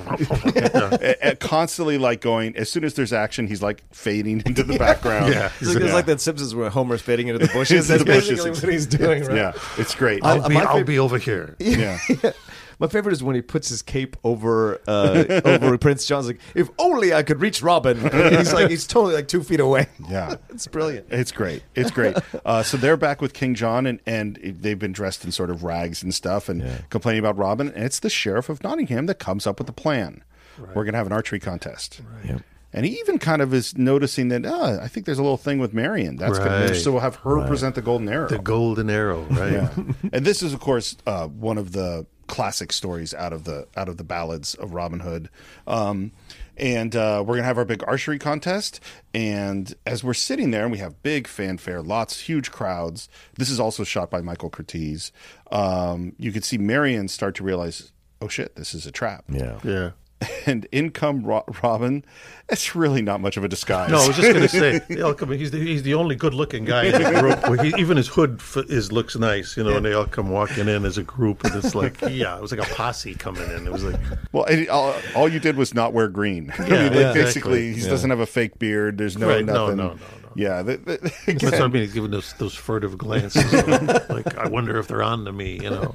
Speaker 1: And- and constantly like going. As soon as there's action, he's like fading into the background.
Speaker 4: Yeah.
Speaker 3: It's like, it's like that Simpsons where Homer's fading into the bushes.
Speaker 1: Into
Speaker 3: That's
Speaker 1: the bushes.
Speaker 3: basically what he's doing, right?
Speaker 1: Yeah, it's great.
Speaker 3: I-
Speaker 4: I'll, uh, be,
Speaker 3: my
Speaker 4: I'll be over here.
Speaker 1: yeah.
Speaker 3: My favorite is when he puts his cape over uh, over Prince John's. Like, if only I could reach Robin. And he's like, he's totally like two feet away.
Speaker 1: Yeah.
Speaker 3: it's brilliant.
Speaker 1: It's great. It's great. Uh, so they're back with King John, and, and they've been dressed in sort of rags and stuff and complaining about Robin. And it's the sheriff of Nottingham that comes up with the plan. We're going to have an archery contest.
Speaker 3: Yep.
Speaker 1: And he even kind of is noticing that, oh, I think there's a little thing with Marian. That's going to So we'll have her present the golden arrow.
Speaker 4: The golden arrow, right?
Speaker 1: Yeah. and this is, of course, uh, one of the classic stories out of the out of the ballads of Robin Hood. Um, and uh, we're gonna have our big archery contest. And as we're sitting there, and we have big fanfare, lots, huge crowds. This is also shot by Michael Curtiz. Um, you could see Marian start to realize, oh shit, this is a trap.
Speaker 3: Yeah.
Speaker 4: Yeah.
Speaker 1: And income Ro- Robin. It's really not much of a disguise.
Speaker 4: No, I was just going to say, they all come, he's, the, he's the only good-looking guy in the group. He, even his hood f- is looks nice, you know, and they all come walking in as a group, and it's like, yeah, it was like a posse coming in. It was like,
Speaker 1: Well, all, all you did was not wear green. I mean, like,
Speaker 4: yeah,
Speaker 1: basically,
Speaker 4: exactly.
Speaker 1: he
Speaker 3: Yeah.
Speaker 1: doesn't have a fake beard. There's no
Speaker 4: right?
Speaker 1: Nothing.
Speaker 4: no, no, no.
Speaker 1: Yeah, the, the,
Speaker 4: That's what I
Speaker 1: again,
Speaker 4: mean. He's giving those those furtive glances, like I wonder if they're on to me. You know,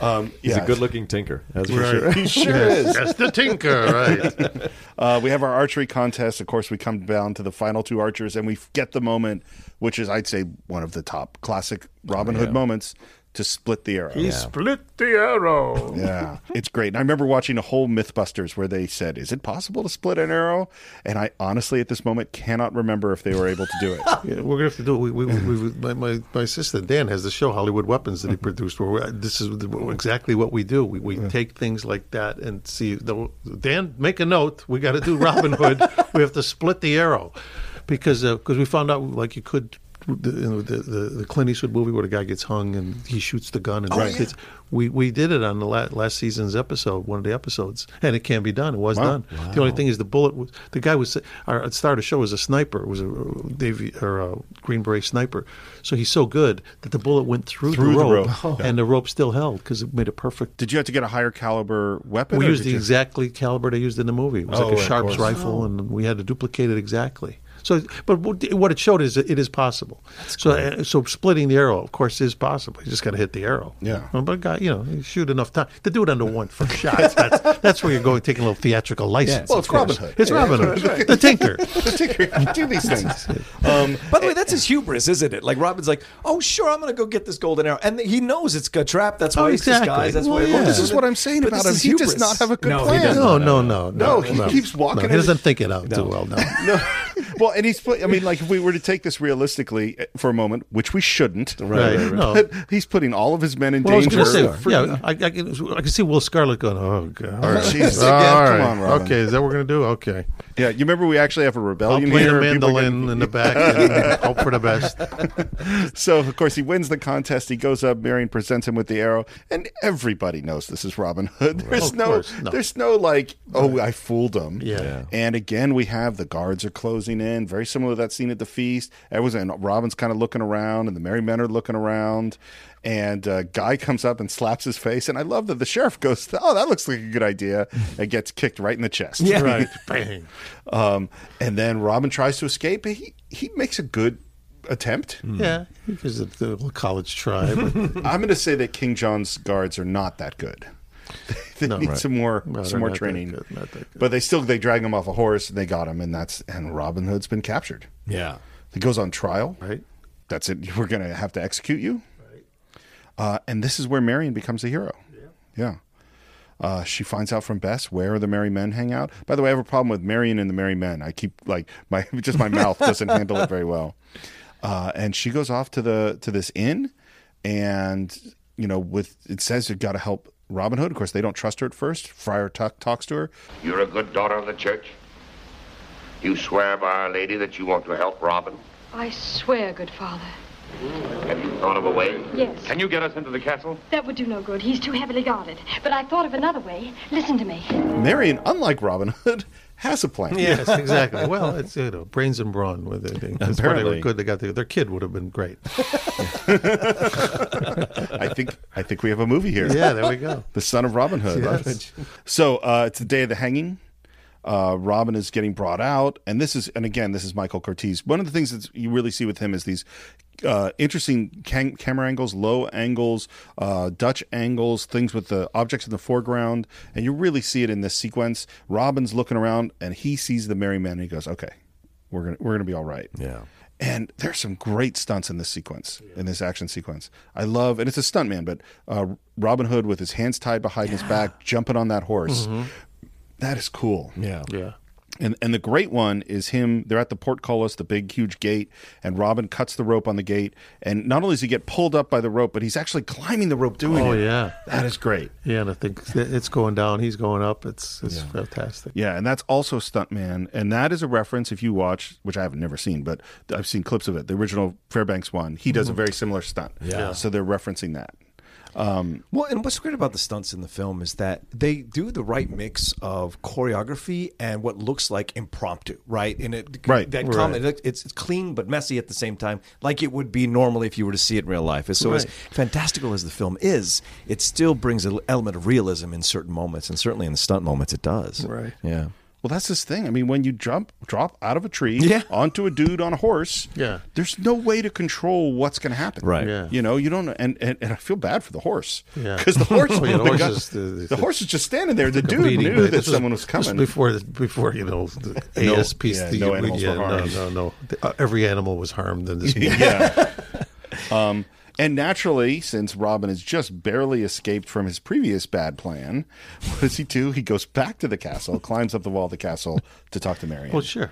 Speaker 1: um,
Speaker 3: He's
Speaker 1: yeah.
Speaker 3: a good-looking tinker. That's for
Speaker 4: Right.
Speaker 3: sure.
Speaker 1: He sure
Speaker 4: yes,
Speaker 1: is.
Speaker 4: that's the tinker, right?
Speaker 1: Uh, we have our archery contest. Of course, we come down to the final two archers, and we get the moment, which is, I'd say, one of the top classic Robin Hood moments to split the arrow.
Speaker 4: He split the arrow.
Speaker 1: Yeah, it's great. And I remember watching a whole MythBusters where they said, "Is it possible to split an arrow?" And I honestly, at this moment, cannot remember if they were able to do it.
Speaker 4: Yeah, we're gonna have to do it. We, we, we, we, my, my my assistant Dan has the show Hollywood Weapons that he mm-hmm. produced. Where we, this is exactly what we do. We, we take things like that and see. The, Dan, make a note. We got to do Robin Hood. we have to split the arrow because uh, because we found out like you could. The, you know, the, the the Clint Eastwood movie where the guy gets hung and he shoots the gun and oh, it's, we we did it on the la- last season's episode, one of the episodes, and it can be done. It was done. The only thing is the bullet. Was, the guy was our star of the show was a sniper. It was a Navy or a Green Beret sniper. So he's so good that the bullet went through,
Speaker 1: Through
Speaker 4: the
Speaker 1: the
Speaker 4: rope,
Speaker 1: rope. Oh.
Speaker 4: and the rope still held because it made a perfect.
Speaker 1: Did you have to get a higher caliber weapon?
Speaker 4: We used
Speaker 1: did
Speaker 4: the
Speaker 1: you-
Speaker 4: exactly caliber they used in the movie. It was
Speaker 3: Oh,
Speaker 4: like a Sharps
Speaker 3: course.
Speaker 4: rifle, oh. and we had to duplicate it exactly. So, but what what it showed is that it is possible. so, uh, so splitting the arrow, of course, is possible. You just got to hit the arrow.
Speaker 1: Yeah.
Speaker 4: Well, But guy, you know, you shoot enough time to do it under one first shot. That's, that's where you're going, taking a little theatrical license.
Speaker 1: Well, it's Robin. Hood.
Speaker 4: It's
Speaker 1: Yeah,
Speaker 4: Robin Hood,
Speaker 1: right.
Speaker 4: the Tinker.
Speaker 1: the tinker do these things. Um,
Speaker 3: By the way, that's his hubris, isn't it? Like Robin's like, "Oh, sure, I'm going to go get this golden arrow," and he knows it's a trap. That's why
Speaker 4: Oh,
Speaker 3: he's disguised. That's
Speaker 4: Well,
Speaker 3: why.
Speaker 4: yeah.
Speaker 1: this is what I'm saying
Speaker 3: But
Speaker 1: about
Speaker 3: this
Speaker 1: him.
Speaker 3: is
Speaker 1: He does
Speaker 3: hubris.
Speaker 1: not have a good
Speaker 3: No,
Speaker 1: plan.
Speaker 3: does
Speaker 4: No, no, no,
Speaker 1: No, he keeps walking
Speaker 4: No, he doesn't think it out too well. No.
Speaker 1: no. Well, and he's put. I mean, like if we were to take this realistically eh, for a moment, which we shouldn't,
Speaker 4: Right, right. No.
Speaker 1: But he's putting all of his men in
Speaker 4: Well, I
Speaker 1: danger.
Speaker 4: going say,
Speaker 1: for-
Speaker 4: yeah, I, I, can, I can see Will Scarlett going, oh, God.
Speaker 1: Jesus.
Speaker 4: All
Speaker 1: Again,
Speaker 4: right.
Speaker 1: come on, Robin.
Speaker 4: Okay, is that what we're going to do? Okay.
Speaker 1: Yeah. You remember we actually have a
Speaker 4: I'll
Speaker 1: rebellion
Speaker 4: play
Speaker 1: here.
Speaker 4: the
Speaker 1: and people are
Speaker 4: mandolin
Speaker 1: getting-
Speaker 4: in the back and hope for the best.
Speaker 1: So of course he wins the contest. He goes up. Marian presents him with the arrow, and everybody knows this is Robin Hood. There's
Speaker 4: Of
Speaker 1: no,
Speaker 4: course, no.
Speaker 1: there's no like, oh, I fooled him.
Speaker 4: Yeah. Yeah.
Speaker 1: And again, we have the guards are closing in, very similar to that scene at the feast. Everyone's and Robin's kind of looking around, and the merry men are looking around. And a guy comes up and slaps his face, and I love that the sheriff goes, "Oh, that looks like a good idea," and gets kicked right in the chest.
Speaker 3: Yeah.
Speaker 4: Right. Bang.
Speaker 1: Um, and then Robin tries to escape. but He he makes a good attempt.
Speaker 4: Yeah, because of the little college tribe.
Speaker 1: I'm going to say that King John's guards are not that good. they
Speaker 4: No,
Speaker 1: need
Speaker 4: right.
Speaker 1: some more
Speaker 4: No,
Speaker 1: some more
Speaker 4: not that
Speaker 1: training.
Speaker 4: good, not that good.
Speaker 1: But they still they drag him off a horse and they got him and that's and Robin Hood's been captured.
Speaker 3: Yeah.
Speaker 1: He goes on trial.
Speaker 4: right?
Speaker 1: That's it. We're going to have to execute you. Uh, and this is where Marian becomes a hero. Yeah. Uh, she finds out from Bess where the Merry Men hang out. By the way, I have a problem with Marian and the Merry Men. I keep like my just my mouth doesn't handle it very well. Uh, and she goes off to the to this inn, and you know, with it says you've got to help Robin Hood. Of course, they don't trust her at first. Friar Tuck talks to her.
Speaker 7: You're a good daughter of the church. You swear by Our Lady that you want to help Robin.
Speaker 8: I swear, good father.
Speaker 7: Have you thought of a way?
Speaker 8: Yes.
Speaker 9: Can you get us into the castle?
Speaker 8: That would do no good. He's too heavily guarded. But I thought of another way. Listen to me.
Speaker 1: Marian, unlike Robin Hood, has a plan.
Speaker 4: Yes, exactly. Well, it's you know brains and brawn. With it. That's why they
Speaker 1: Apparently.
Speaker 4: were good. They got the, their kid would have been great.
Speaker 1: I think I think we have a movie here.
Speaker 4: Yeah, there we go.
Speaker 1: the son of Robin Hood.
Speaker 4: Yes.
Speaker 1: So uh, it's the day of the hanging. Uh, Robin is getting brought out, and this is, and again, this is Michael Curtiz. One of the things that you really see with him is these uh, interesting cam- camera angles, low angles, uh, Dutch angles, things with the objects in the foreground, and you really see it in this sequence. Robin's looking around, and he sees the merry man, and he goes, "Okay, we're gonna we're gonna be all right."
Speaker 3: Yeah.
Speaker 1: And there's some great stunts in this sequence, in this action sequence. I love, and it's a stuntman, but uh, Robin Hood with his hands tied behind his back, jumping on that horse. That is cool.
Speaker 3: Yeah.
Speaker 4: Yeah.
Speaker 1: And and the great one is him. They're at the portcullis, the big huge gate, and Robin cuts the rope on the gate. And not only does he get pulled up by the rope, but he's actually climbing the rope doing
Speaker 4: Oh
Speaker 1: it.
Speaker 4: yeah.
Speaker 1: that is great.
Speaker 4: Yeah, and I think it's going down. He's going up. It's it's fantastic.
Speaker 1: Yeah, and that's also Stuntman, and that is a reference if you watch, which I have never seen, but I've seen clips of it. The original Fairbanks one, he does a mm-hmm. very similar stunt.
Speaker 3: Yeah.
Speaker 1: so they're referencing that.
Speaker 3: Um, well, and what's great about the stunts in the film is that they do the right mix of choreography and what looks like impromptu, right? And it
Speaker 1: Right.
Speaker 3: that
Speaker 4: Right.
Speaker 3: comment, it's, it's clean but messy at the same time, like it would be normally if you were to see it in real life. So as fantastical as the film is, it still brings an element of realism in certain moments, and certainly in the stunt moments, it does.
Speaker 4: Right.
Speaker 3: Yeah.
Speaker 1: Well, that's this thing. I mean, when you jump, drop out of a tree
Speaker 3: Yeah.
Speaker 1: onto a dude on a horse,
Speaker 4: Yeah.
Speaker 1: there's no way to control what's going to happen.
Speaker 3: Right.
Speaker 4: Yeah.
Speaker 1: You know, you don't, and, and, and I feel bad for the horse.
Speaker 4: Yeah.
Speaker 1: Because the horse,
Speaker 4: Oh, yeah, the
Speaker 1: the,
Speaker 4: horse
Speaker 1: guy-
Speaker 4: is the-
Speaker 1: the
Speaker 4: the-
Speaker 1: horse is just standing there. The dude knew
Speaker 4: but
Speaker 1: that
Speaker 4: this
Speaker 1: someone was
Speaker 4: this
Speaker 1: coming.
Speaker 4: before the, before you know the
Speaker 1: No-
Speaker 4: ASP.
Speaker 1: yeah, no animals were harmed.
Speaker 4: No, no, no. The- uh, every animal was harmed in this movie.
Speaker 1: yeah. um, and naturally, since Robin has just barely escaped from his previous bad plan, what does he do? He goes back to the castle, climbs up the wall of the castle to talk to Marian.
Speaker 4: Well, sure.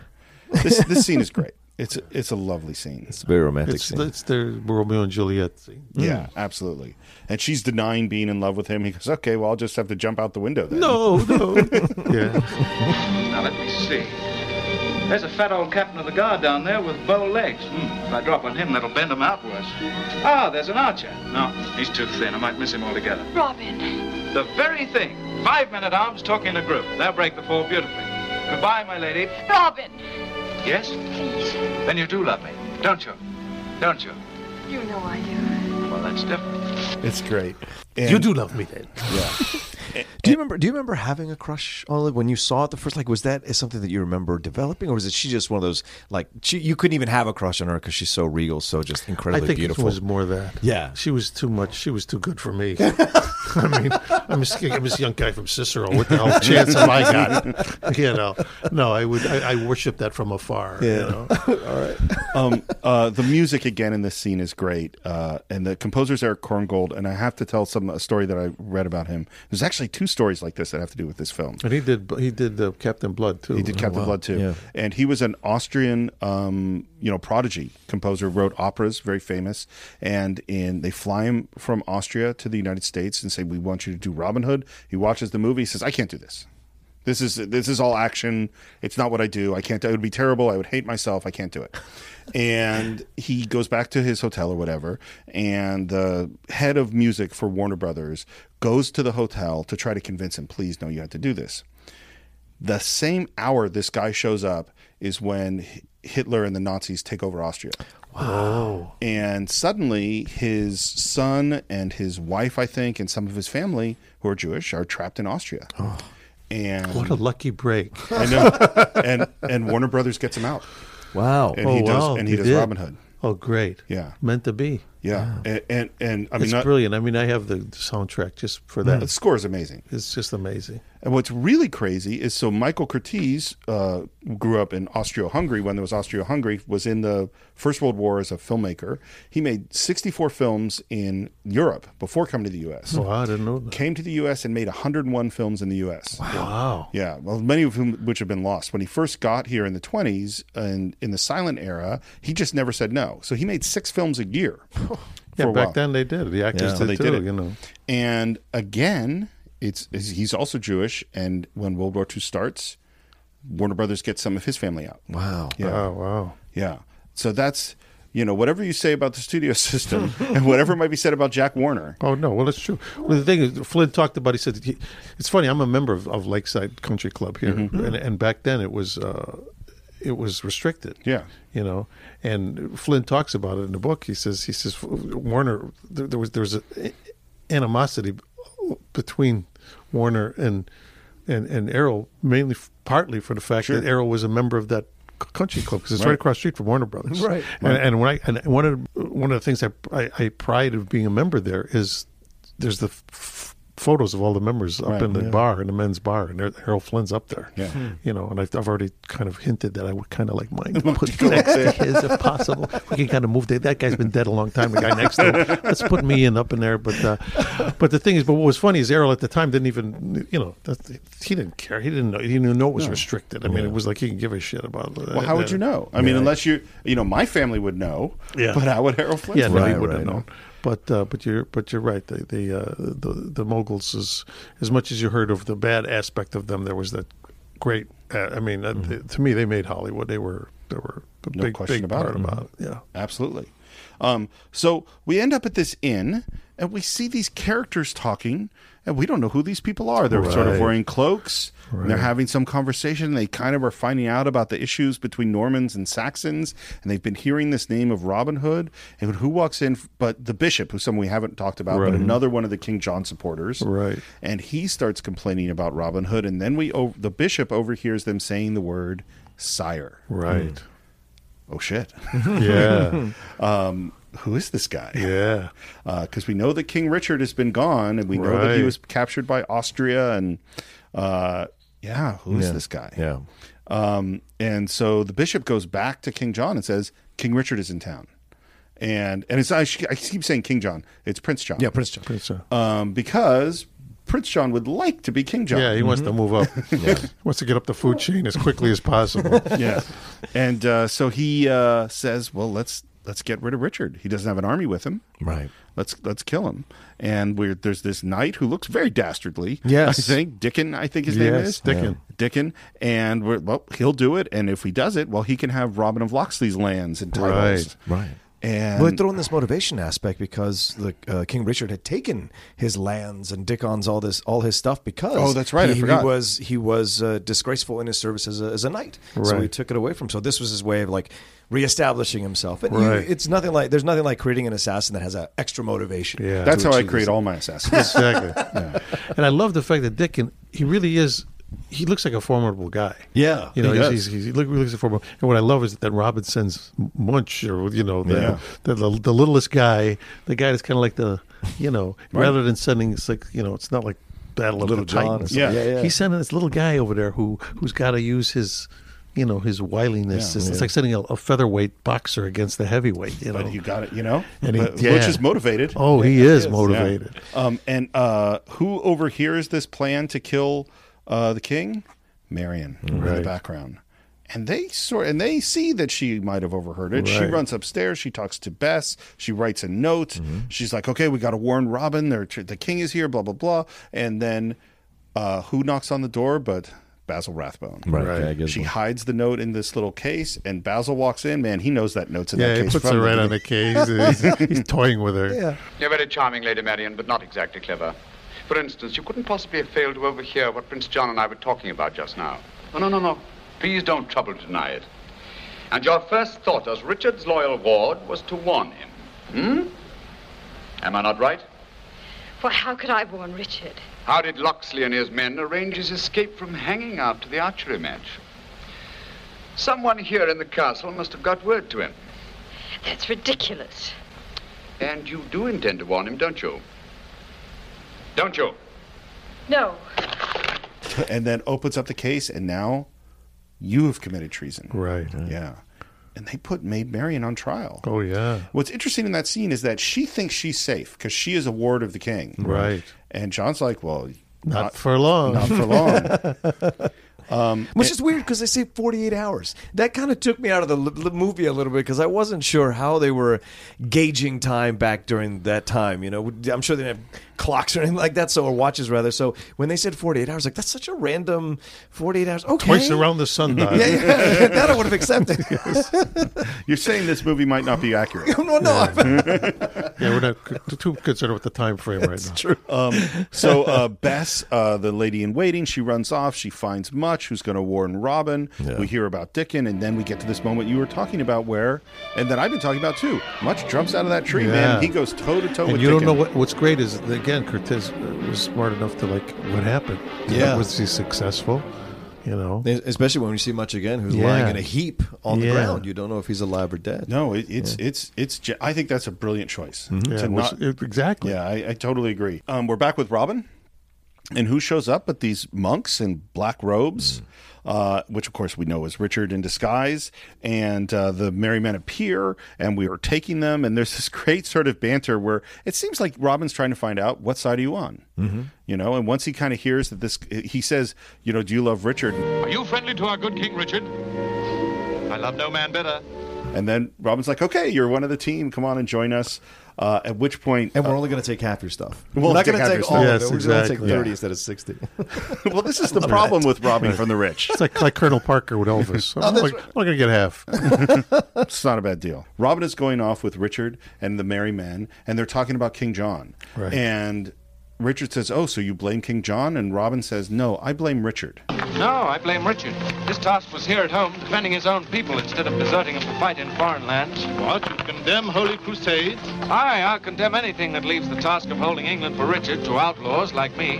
Speaker 1: this this scene is great. It's a, it's a lovely scene.
Speaker 3: It's a very romantic
Speaker 4: It's
Speaker 3: scene.
Speaker 4: it's their Romeo and Juliet scene.
Speaker 1: Yeah, absolutely. And she's denying being in love with him. He goes, "Okay, well, I'll just have to jump out the window then."
Speaker 4: No, no. yeah.
Speaker 9: Now let me see. There's a fat old captain of the guard down there with bow legs. Hmm, If I drop on him, that'll bend him out worse. Ah, there's an archer. No, he's too thin. I might miss him altogether.
Speaker 8: Robin.
Speaker 9: The very thing. Five men at arms talking in a group. They'll break the fall beautifully. Goodbye, my lady.
Speaker 8: Robin.
Speaker 9: Yes?
Speaker 8: Please.
Speaker 9: Then you do love me, don't you? Don't you?
Speaker 8: You know I do.
Speaker 9: Well, that's different.
Speaker 1: It's great.
Speaker 4: You do love me then.
Speaker 3: Do you remember? Do you remember having a crush on Olive when you saw it the first? Like, was that something that you remember developing, or was it she just one of those like she, you couldn't even have a crush on her because she's so regal, so just
Speaker 4: I
Speaker 3: incredibly
Speaker 4: think
Speaker 3: beautiful?
Speaker 4: it was more that.
Speaker 3: Yeah.
Speaker 4: She was too much. She was too good for me. I mean, I'm this, I'm this young guy from Cicero. What the hell chance have I got? You know, no, I would. I, I worship that from afar. You know?
Speaker 1: um, uh, the music again in this scene is great, uh, and the composer's Erich Korngold. And I have to tell some a story that I read about him. There's actually two stories like this that have to do with this film.
Speaker 4: And he did. He did uh, Captain Blood too.
Speaker 1: He did Captain
Speaker 3: wow.
Speaker 1: Blood too,
Speaker 3: Yeah.
Speaker 1: and he was an Austrian, um, you know, prodigy composer. Wrote operas, very famous. And in they fly him from Austria to the United States and say, "We want you to do Robin Hood." He watches the movie. Says, "I can't do this. This is this is all action. It's not what I do. I can't. It would be terrible. I would hate myself. I can't do it." and he goes back to his hotel or whatever and the head of music for warner brothers goes to the hotel to try to convince him please no you have to do this the same hour this guy shows up is when hitler and the nazis take over austria
Speaker 4: Oh,
Speaker 1: and suddenly his son and his wife i think and some of his family who are jewish are trapped in austria Oh. and
Speaker 4: what a lucky break!
Speaker 1: i know and and warner brothers gets him out
Speaker 3: wow.
Speaker 1: and
Speaker 4: oh
Speaker 1: he does
Speaker 4: wow,
Speaker 1: and he
Speaker 4: you
Speaker 1: does
Speaker 4: did.
Speaker 1: robin hood
Speaker 4: Oh, great!
Speaker 1: Yeah.
Speaker 4: meant to be.
Speaker 1: Yeah and, and and i mean
Speaker 4: it's
Speaker 1: not,
Speaker 4: brilliant. I mean, I have the soundtrack just for that.
Speaker 1: the score is amazing
Speaker 4: It's just amazing.
Speaker 1: And what's really crazy is so Michael Curtiz uh, grew up in Austria-Hungary when there was Austria-Hungary, was in the First World War as a filmmaker. He made 64 films in Europe before coming to the U.S.
Speaker 4: Oh, I didn't know that.
Speaker 1: Came to the U.S. and made 101 films in the U.S.
Speaker 4: Wow.
Speaker 1: Yeah, well, many of whom which have been lost. When he first got here in the 20s and in the silent era, he just never said no. So he made six films a year. For
Speaker 4: Yeah,
Speaker 1: a
Speaker 4: back
Speaker 1: while.
Speaker 4: then they did. The actors
Speaker 3: Yeah.
Speaker 4: Did
Speaker 1: they
Speaker 4: too.
Speaker 1: did it.
Speaker 4: You know.
Speaker 1: And again, it's it's- he's also Jewish, and when World War II starts, Warner Brothers gets some of his family out.
Speaker 3: Wow.
Speaker 1: Yeah,
Speaker 4: Oh wow.
Speaker 1: yeah. So that's you know whatever you say about the studio system, and whatever might be said about Jack Warner.
Speaker 4: Oh no, well it's true. Well, the thing is, Flynn talked about. He said he, it's funny. I'm a member of, of Lakeside Country Club here,
Speaker 1: Mm-hmm.
Speaker 4: and, and back then it was uh, it was restricted.
Speaker 1: Yeah.
Speaker 4: you know. And Flynn talks about it in the book. He says he says Warner there, there was there was a animosity between Warner and and and Errol mainly partly for the fact
Speaker 1: Sure.
Speaker 4: that Errol was a member of that country club because it's right.
Speaker 1: Right.
Speaker 4: across the street from Warner Brothers.
Speaker 3: Right.
Speaker 4: And, and when I and one of one of the things I, I I pride of being a member there is there's the f- photos of all the members up
Speaker 1: Right,
Speaker 4: in the
Speaker 1: yeah.
Speaker 4: bar in the men's bar and Errol Flynn's up there.
Speaker 1: Yeah. Hmm.
Speaker 4: You know, and I've, I've already kind of hinted that I would kind of like mine put next to his if possible. We can kind of move that. That guy's been dead a long time. The guy next to him. Let's put me in up in there. But uh, but the thing is, but what was funny is Errol at the time didn't even you know he didn't care. He didn't know. He didn't know it was restricted. I mean, it was like he didn't give a shit about.
Speaker 1: Well, how would you know? I mean, unless you, you know, my family would know.
Speaker 4: Yeah.
Speaker 1: But how would Harold Flynn?
Speaker 4: Yeah, no,
Speaker 1: know?
Speaker 4: he wouldn't have
Speaker 3: right.
Speaker 4: known. But uh, but you're but you're right. The the, uh, the the moguls is as much as you heard of the bad aspect of them, there was that great. Uh, I mean, uh, th- to me, they made Hollywood. They were they were a
Speaker 1: No
Speaker 4: big
Speaker 1: question
Speaker 4: big
Speaker 1: about
Speaker 4: part
Speaker 1: it.
Speaker 4: about it. Yeah.
Speaker 1: Absolutely. Um, so we end up at this inn, and we see these characters talking, and we don't know who these people are. They're sort of wearing cloaks. and They're having some conversation. They kind of are finding out about the issues between Normans and Saxons, and they've been hearing this name of Robin Hood. And who walks in? But the bishop, who's someone we haven't talked about, but another one of the King John supporters,
Speaker 4: Right.
Speaker 1: And he starts complaining about Robin Hood, and then we, the bishop overhears them saying the word "sire."
Speaker 4: Right.
Speaker 1: Oh shit!
Speaker 4: Yeah.
Speaker 1: um, who is this guy?
Speaker 4: Yeah.
Speaker 1: because we know that King Richard has been gone, and we know that he was captured by Austria, and uh, yeah, who is
Speaker 3: Yeah.
Speaker 1: this guy?
Speaker 3: Yeah.
Speaker 1: Um, and so the bishop goes back to King John and says, King Richard is in town. And and it's I, I keep saying King John. It's Prince John.
Speaker 3: Yeah, Prince John.
Speaker 4: Prince John.
Speaker 1: Um, because Prince John would like to be King John.
Speaker 4: Yeah, he wants to move up. yeah. He wants to get up the food chain as quickly as possible.
Speaker 1: yeah. And uh, so he uh, says, "Well, let's let's get rid of Richard. He doesn't have an army with him.
Speaker 3: Right.
Speaker 1: Let's let's kill him." And we're, there's this knight who looks very dastardly.
Speaker 3: Yes.
Speaker 1: I think Dickon. I think his name is
Speaker 4: Dickon.
Speaker 1: Dickon. And we're, well, he'll do it. And if he does it, well, he can have Robin of Locksley's lands and titles.
Speaker 4: Right.
Speaker 3: Right.
Speaker 1: And
Speaker 3: Well, throw in this motivation aspect because the uh, King Richard had taken his lands and Dickon's all this all his stuff because
Speaker 1: Oh, that's right, I
Speaker 3: He,
Speaker 1: forgot.
Speaker 3: he was he was uh, disgraceful in his service as a, as a knight, so he took it away from. him. So this was his way of like reestablishing himself. And you-
Speaker 4: Right.
Speaker 3: it's nothing like there's nothing like creating an assassin that has an extra motivation.
Speaker 4: Yeah.
Speaker 1: that's how I create
Speaker 3: his-
Speaker 1: all my assassins.
Speaker 4: exactly. And I love the fact that Dickon, he really is. He looks like a formidable guy.
Speaker 3: Yeah,
Speaker 4: you know,
Speaker 1: he
Speaker 4: he's,
Speaker 1: does.
Speaker 4: he's, he's, he look, he looks like a formidable. And what I love is that Robinson's Much, or you know, the,
Speaker 1: Yeah.
Speaker 4: the, the, the littlest guy, the guy that's kind of like the, you know, rather than sending, it's like you know, it's not like Battle of
Speaker 3: Little
Speaker 4: the
Speaker 3: John
Speaker 4: Titans.
Speaker 1: Yeah.
Speaker 3: Yeah, yeah.
Speaker 4: he's sending this little guy over there who who's got to use his. You know his wiliness.
Speaker 1: Yeah.
Speaker 4: it's, it's like sending a, a featherweight boxer against the heavyweight. You know,
Speaker 1: But you got it, you know.
Speaker 4: And he- yeah.
Speaker 1: Butch is motivated.
Speaker 4: oh, he is motivated.
Speaker 1: Yeah. Um, and uh, who overhears this plan to kill uh, the king? Marian in the background. And they sort and they see that she might have overheard it. She runs upstairs. She talks to Bess. She writes a note. She's like, "Okay, we got to warn Robin. They're, the king is here." Blah blah blah. And then, uh, who knocks on the door? But Basil Rathbone.
Speaker 3: Right.
Speaker 4: Right.
Speaker 3: Okay, I guess
Speaker 1: She hides the note in this little case, and Basil walks in. Man, he knows that note's in
Speaker 4: Yeah,
Speaker 1: that
Speaker 4: he
Speaker 1: case.
Speaker 4: puts
Speaker 1: from
Speaker 4: her
Speaker 1: the
Speaker 4: right on the case. He's, he's toying with her.
Speaker 3: Yeah.
Speaker 10: You're very charming, Lady Marian, but not exactly clever. For instance, you couldn't possibly have failed to overhear what Prince John and I were talking about just now. No, no, no, no. Please don't trouble to deny it. And your first thought as Richard's loyal ward was to warn him. Hmm? Am I not right?
Speaker 8: For how could I warn Richard?
Speaker 10: How did Locksley and his men arrange his escape from hanging after the archery match? Someone here in the castle must have got word to him.
Speaker 8: That's ridiculous.
Speaker 10: And you do intend to warn him, don't you? Don't you?
Speaker 8: No.
Speaker 1: and then opens up the case, and now you have committed treason.
Speaker 4: Right.
Speaker 1: Yeah. And they put Maid Marian on trial.
Speaker 4: Oh yeah.
Speaker 1: What's interesting in that scene is that she thinks she's safe because she is a ward of the king.
Speaker 4: Right.
Speaker 1: And John's like, well,
Speaker 4: Not, for long.
Speaker 1: not for long. um,
Speaker 3: Which is weird because they say 48 hours. That kind of took me out of the l- l- movie a little bit because I wasn't sure how they were gauging time back during that time. You know, I'm sure they didn't have clocks or anything like that, so or watches rather. So when they said 48 hours, like that's such a random 48 hours. Okay,
Speaker 4: Twice around the sun dial.
Speaker 3: Yeah, yeah, that I would have accepted.
Speaker 1: you're saying this movie might not be accurate.
Speaker 3: no, no,
Speaker 4: Yeah, we're not too concerned with the time frame right now.
Speaker 3: true.
Speaker 1: Um, so uh, Bess, uh, the lady in waiting, she runs off. She finds Much, who's going to warn Robin. We hear about Dickon, and then we get to this moment you were talking about, where, and that I've been talking about too. Much jumps out of that tree, man. He goes toe to toe with
Speaker 4: you don't know what what's great is that, again Curtiz was smart enough to like what happened.
Speaker 3: Yeah.
Speaker 4: was he successful? You know,
Speaker 3: Especially when we see Much again, who's
Speaker 4: Yeah.
Speaker 3: lying in a heap on the ground. You don't know if he's alive or dead.
Speaker 1: No, it, it's it's it's. ge- I think that's a brilliant choice.
Speaker 4: yeah,
Speaker 1: To
Speaker 4: which-
Speaker 1: not-
Speaker 4: it- exactly.
Speaker 1: yeah, I, I totally agree. Um, we're back with Robin, and who shows up but these monks in black robes, uh, which of course we know is Richard in disguise, and uh, the merry men appear, and we are taking them, and there's this great sort of banter where it seems like Robin's trying to find out what side are you on, mm-hmm. you know, and once he kind of hears that this, he says, you know, do you love Richard?
Speaker 11: Are you friendly to our good King Richard? I love no man better.
Speaker 1: And then Robin's like, "Okay, you're one of the team. Come on and join us." Uh, at which point,
Speaker 3: And we're
Speaker 1: uh,
Speaker 3: only going to take half your stuff.
Speaker 1: We'll
Speaker 3: we're not
Speaker 1: take
Speaker 3: going to
Speaker 1: half
Speaker 3: take all
Speaker 1: stuff.
Speaker 3: of
Speaker 4: Yes,
Speaker 3: it. We're going to take 30
Speaker 1: Yeah.
Speaker 3: instead of 60.
Speaker 1: well, this is the problem with robbing from the rich.
Speaker 4: It's like, like Colonel Parker with Elvis. I'm, like, I'm going to get half.
Speaker 1: It's not a bad deal. Robin is going off with Richard and the merry men, and they're talking about King John.
Speaker 4: Right.
Speaker 1: And Richard says, "Oh, so you blame King John?" And Robin says, "No, I blame Richard."
Speaker 2: No, I blame Richard. His task was here at home, defending his own people instead of deserting them to fight in foreign lands.
Speaker 11: What? You condemn holy crusades?
Speaker 2: Aye, I'll condemn anything that leaves the task of holding England for Richard to outlaws like me.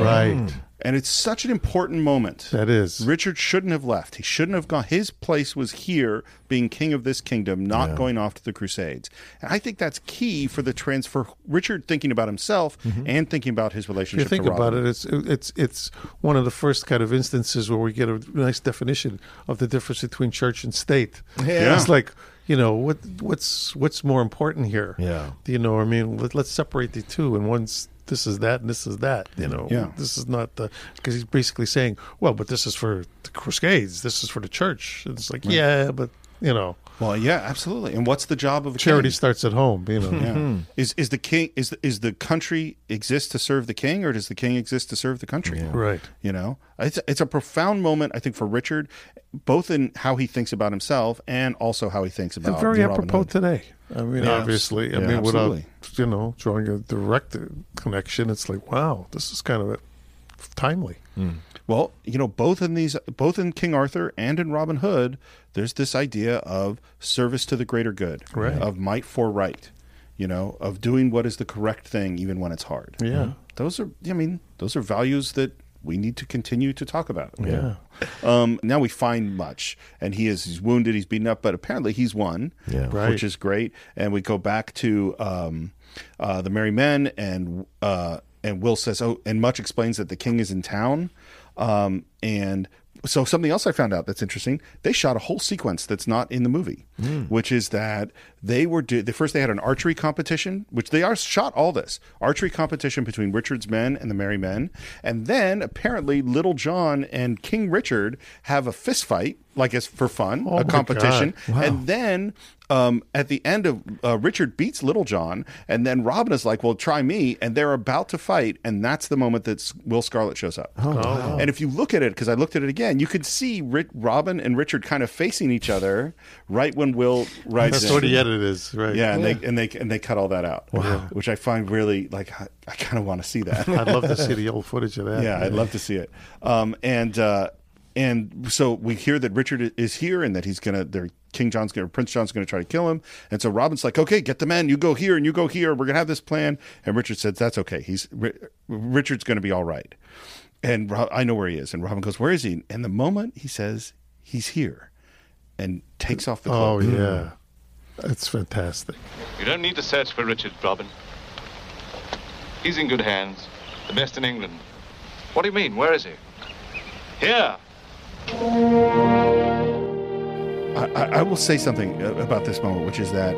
Speaker 4: Right. Hmm.
Speaker 1: And it's such an important moment.
Speaker 4: That is.
Speaker 1: Richard shouldn't have left. He shouldn't have gone. His place was here, being king of this kingdom, not going off to the Crusades. And I think that's key for the transfer. Richard thinking about himself mm-hmm. and thinking about his relationship.
Speaker 4: If you
Speaker 1: relationship.
Speaker 4: think
Speaker 1: to
Speaker 4: about it, it's it's it's one of the first kind of instances where we get a nice definition of the difference between church and state.
Speaker 3: Yeah.
Speaker 4: It's like you know what what's what's more important here.
Speaker 3: Yeah.
Speaker 4: you know, I mean, let, let's separate the two, and one's this is that, and this is that. You know,
Speaker 1: Yeah.
Speaker 4: this is not the because he's basically saying, well, but this is for the Crusades, this is for the church. And it's like, yeah, but you know,
Speaker 1: Well, yeah, absolutely. And what's the job of a
Speaker 4: charity
Speaker 1: king?
Speaker 4: starts at home. You know,
Speaker 1: Yeah. Hmm. Is is the king is is the country exist to serve the king, or does the king exist to serve the country?
Speaker 4: right.
Speaker 1: You know, it's it's a profound moment I think for Richard, both in how he thinks about himself and also how he thinks about
Speaker 4: and very
Speaker 1: Robin
Speaker 4: apropos
Speaker 1: Hood.
Speaker 4: today. I mean,
Speaker 1: Yeah,
Speaker 4: obviously, I
Speaker 1: yeah,
Speaker 4: mean, without you know drawing a direct connection, it's like, wow, this is kind of a, timely. Hmm.
Speaker 1: Well, you know, both in these, both in King Arthur and in Robin Hood, there's this idea of service to the greater good,
Speaker 4: Right.
Speaker 1: of might for right, you know, of doing what is the correct thing even when it's hard.
Speaker 4: Yeah.
Speaker 1: those are, I mean, those are values that we need to continue to talk about.
Speaker 4: Yeah.
Speaker 1: Um, now we find much, and he is he's wounded, he's beaten up, but apparently he's won,
Speaker 3: Yeah.
Speaker 4: Right.
Speaker 1: which is great. And we go back to um, uh, the merry men, and uh, and Will says, "Oh," and Much explains that the king is in town, um, and so something else I found out that's interesting. They shot a whole sequence that's not in the movie, which is that they were do- the first they had an archery competition, which they are shot all this archery competition between Richard's men and the Merry Men, and then apparently Little John and King Richard have a fist fight, like it's for fun,
Speaker 4: Oh
Speaker 1: a competition,
Speaker 4: God.
Speaker 1: and then um, at the end of uh, Richard beats Little John, and then Robin is like, "Well, try me," and they're about to fight, and that's the moment that Will Scarlet shows up.
Speaker 4: Oh,
Speaker 1: And if you look at it, because I looked at it again, you could see Ri- Robin and Richard kind of facing each other right when Will rides
Speaker 4: That's
Speaker 1: in.
Speaker 4: what the edit is, right?
Speaker 1: Yeah, and they and they and they cut all that out. Wow. Which I find really like I, I kind of want to see that.
Speaker 4: I'd love to see the old footage of that.
Speaker 1: yeah, I'd love to see it. Um, and uh, and so we hear that Richard is here and that he's gonna. They're, King John's gonna, Prince John's gonna try to kill him. And so Robin's like, okay, get the men. You go here and you go here. We're gonna have this plan. And Richard says, that's okay. He's Ri- Richard's gonna be all right. And Ro- I know where he is. And Robin goes, where is he? And the moment he says he's here, and takes off the
Speaker 4: Oh yeah, it's fantastic.
Speaker 11: You don't need to search for Richard, Robin. He's in good hands. The best in England.
Speaker 2: What do you mean? Where is he?
Speaker 11: Here!
Speaker 1: I, I I will say something uh, about this moment, which is that,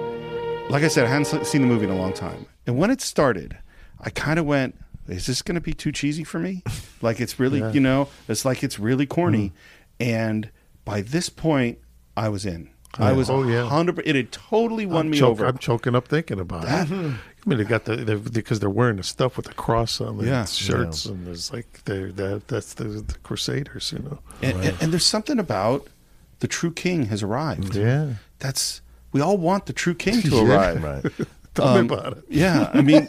Speaker 1: like I said, I hadn't seen the movie in a long time, and when it started, I kind of went, "Is this going to be too cheesy for me? Like it's really,
Speaker 4: Yeah.
Speaker 1: you know, it's like it's really corny." And by this point, I was in. I was
Speaker 4: Oh, yeah.
Speaker 1: hundred. It had totally won
Speaker 4: I'm
Speaker 1: me
Speaker 4: choke-
Speaker 1: over.
Speaker 4: I'm choking up thinking about
Speaker 1: That-
Speaker 4: it. I mean, they got the they're, because they're wearing the stuff with the cross on their
Speaker 1: Yeah.
Speaker 4: shirts, and there's like they that that's the, the Crusaders, you know.
Speaker 1: and, and, and there's something about the true king has arrived.
Speaker 4: Yeah,
Speaker 1: That's we all want the true king to
Speaker 4: Yeah.
Speaker 1: arrive.
Speaker 3: Right.
Speaker 4: tell
Speaker 1: Um,
Speaker 4: me about it.
Speaker 1: Yeah, I mean,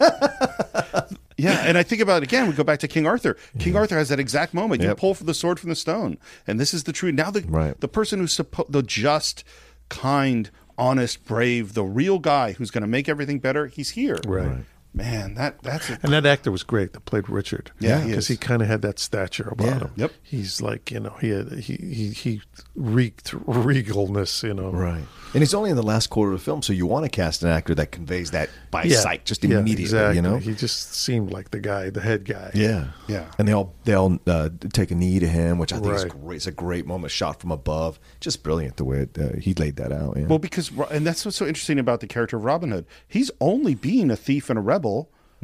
Speaker 1: yeah, and I think about it again. We go back to King Arthur. King Arthur has that exact moment. You pull for the sword from the stone, and this is the true. Now the
Speaker 3: Right.
Speaker 1: the person who's supposed the just, kind, honest, brave, the real guy who's going to make everything better. He's here.
Speaker 4: Right. Right.
Speaker 1: Man, that that's a,
Speaker 4: And that actor was great that played Richard.
Speaker 1: Yeah,
Speaker 4: because
Speaker 1: is.
Speaker 4: he, kind of had that stature about
Speaker 3: Yeah.
Speaker 4: him.
Speaker 1: Yep.
Speaker 4: He's like you know he had he he, he reeked regalness. You know.
Speaker 3: Right. And he's only in the last quarter of the film, so you want to cast an actor that conveys that by
Speaker 4: Yeah.
Speaker 3: sight, just
Speaker 4: Yeah,
Speaker 3: immediately.
Speaker 4: exactly.
Speaker 3: You know.
Speaker 4: he just seemed like the guy, the head guy.
Speaker 3: Yeah,
Speaker 1: Yeah.
Speaker 3: and they all they all uh, take a knee to him, which I think is great. It's a great moment, shot from above. Just brilliant the way it, uh, he laid that out. Yeah.
Speaker 1: well because and that's what's so interesting about the character of Robin Hood. He's only being a thief and a rebel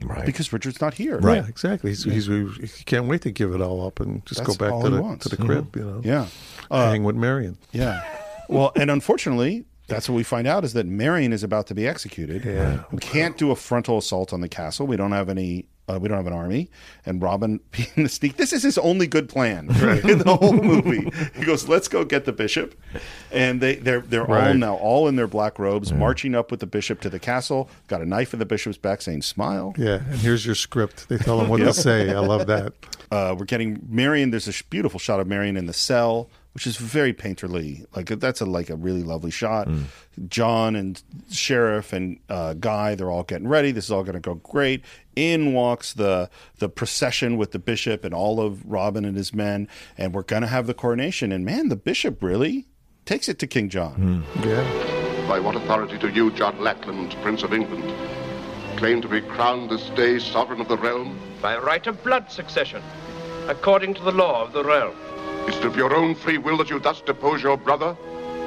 Speaker 3: Right.
Speaker 1: because Richard's not here.
Speaker 3: Right.
Speaker 4: Yeah, exactly. He's, he's, he can't wait to give it all up and just
Speaker 1: That's
Speaker 4: go back to the to the crib. You know,
Speaker 1: Yeah. Uh,
Speaker 4: hang with Marian.
Speaker 1: Yeah. Well, and unfortunately, that's what we find out is that Marian is about to be executed.
Speaker 4: Yeah.
Speaker 1: We can't do a frontal assault on the castle. We don't have any. Uh, we don't have an army, and Robin being the sneak. This is his only good plan in the whole movie. He goes, "Let's go get the bishop," and they they're they're all
Speaker 4: Right.
Speaker 1: now all in their black robes, marching up with the bishop to the castle. Got a knife in the bishop's back, saying, "Smile."
Speaker 4: Yeah, and here's your script. They tell him what to say. I love that.
Speaker 1: Uh, we're getting Marian. There's a beautiful shot of Marian in the cell, which is very painterly. Like that's a like a really lovely shot. John and Sheriff and uh, Guy, they're all getting ready. This is all going to go great. In walks the the procession with the bishop and all of Robin and his men, and we're going to have the coronation. And man, the bishop really takes it to King John.
Speaker 4: Yeah.
Speaker 7: By what authority do you, John Lackland, Prince of England, claim to be crowned this day sovereign of the realm?
Speaker 5: By right of blood succession, according to the law of the realm.
Speaker 7: Is it of your own free will that you thus depose your brother,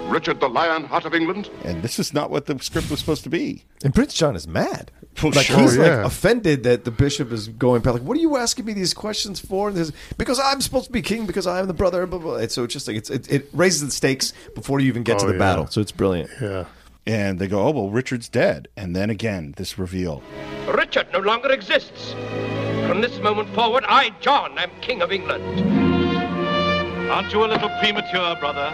Speaker 7: Richard the Lion Heart of England?
Speaker 1: And this is not what the script was supposed to be.
Speaker 3: And Prince John is mad.
Speaker 1: Well,
Speaker 3: like
Speaker 1: sure.
Speaker 3: he's
Speaker 4: Oh, yeah.
Speaker 3: like offended that the bishop is going back. Like, what are you asking me these questions for? And this, because I'm supposed to be king because I'm the brother. Blah, blah. And so it's just like it's, it, it raises the stakes before you even get to
Speaker 4: Oh,
Speaker 3: the
Speaker 4: yeah.
Speaker 3: battle. So it's brilliant.
Speaker 4: Yeah.
Speaker 1: And they go, "Oh well, Richard's dead." And then again, this reveal.
Speaker 5: Richard no longer exists. From this moment forward, I, John, am King of England.
Speaker 11: Aren't you a little premature, brother?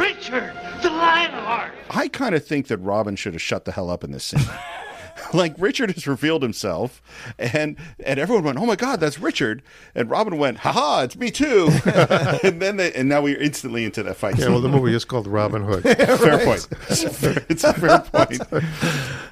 Speaker 5: Richard, the Lionheart!
Speaker 1: I kind of think that Robin should have shut the hell up in this scene. like Richard has revealed himself, and and everyone went, "Oh my God, that's Richard!" And Robin went, "Haha, it's me too!" and then they, and now we're instantly into that fight.
Speaker 4: Yeah, well, the movie is called Robin Hood.
Speaker 1: fair point. It's a fair, it's a fair point.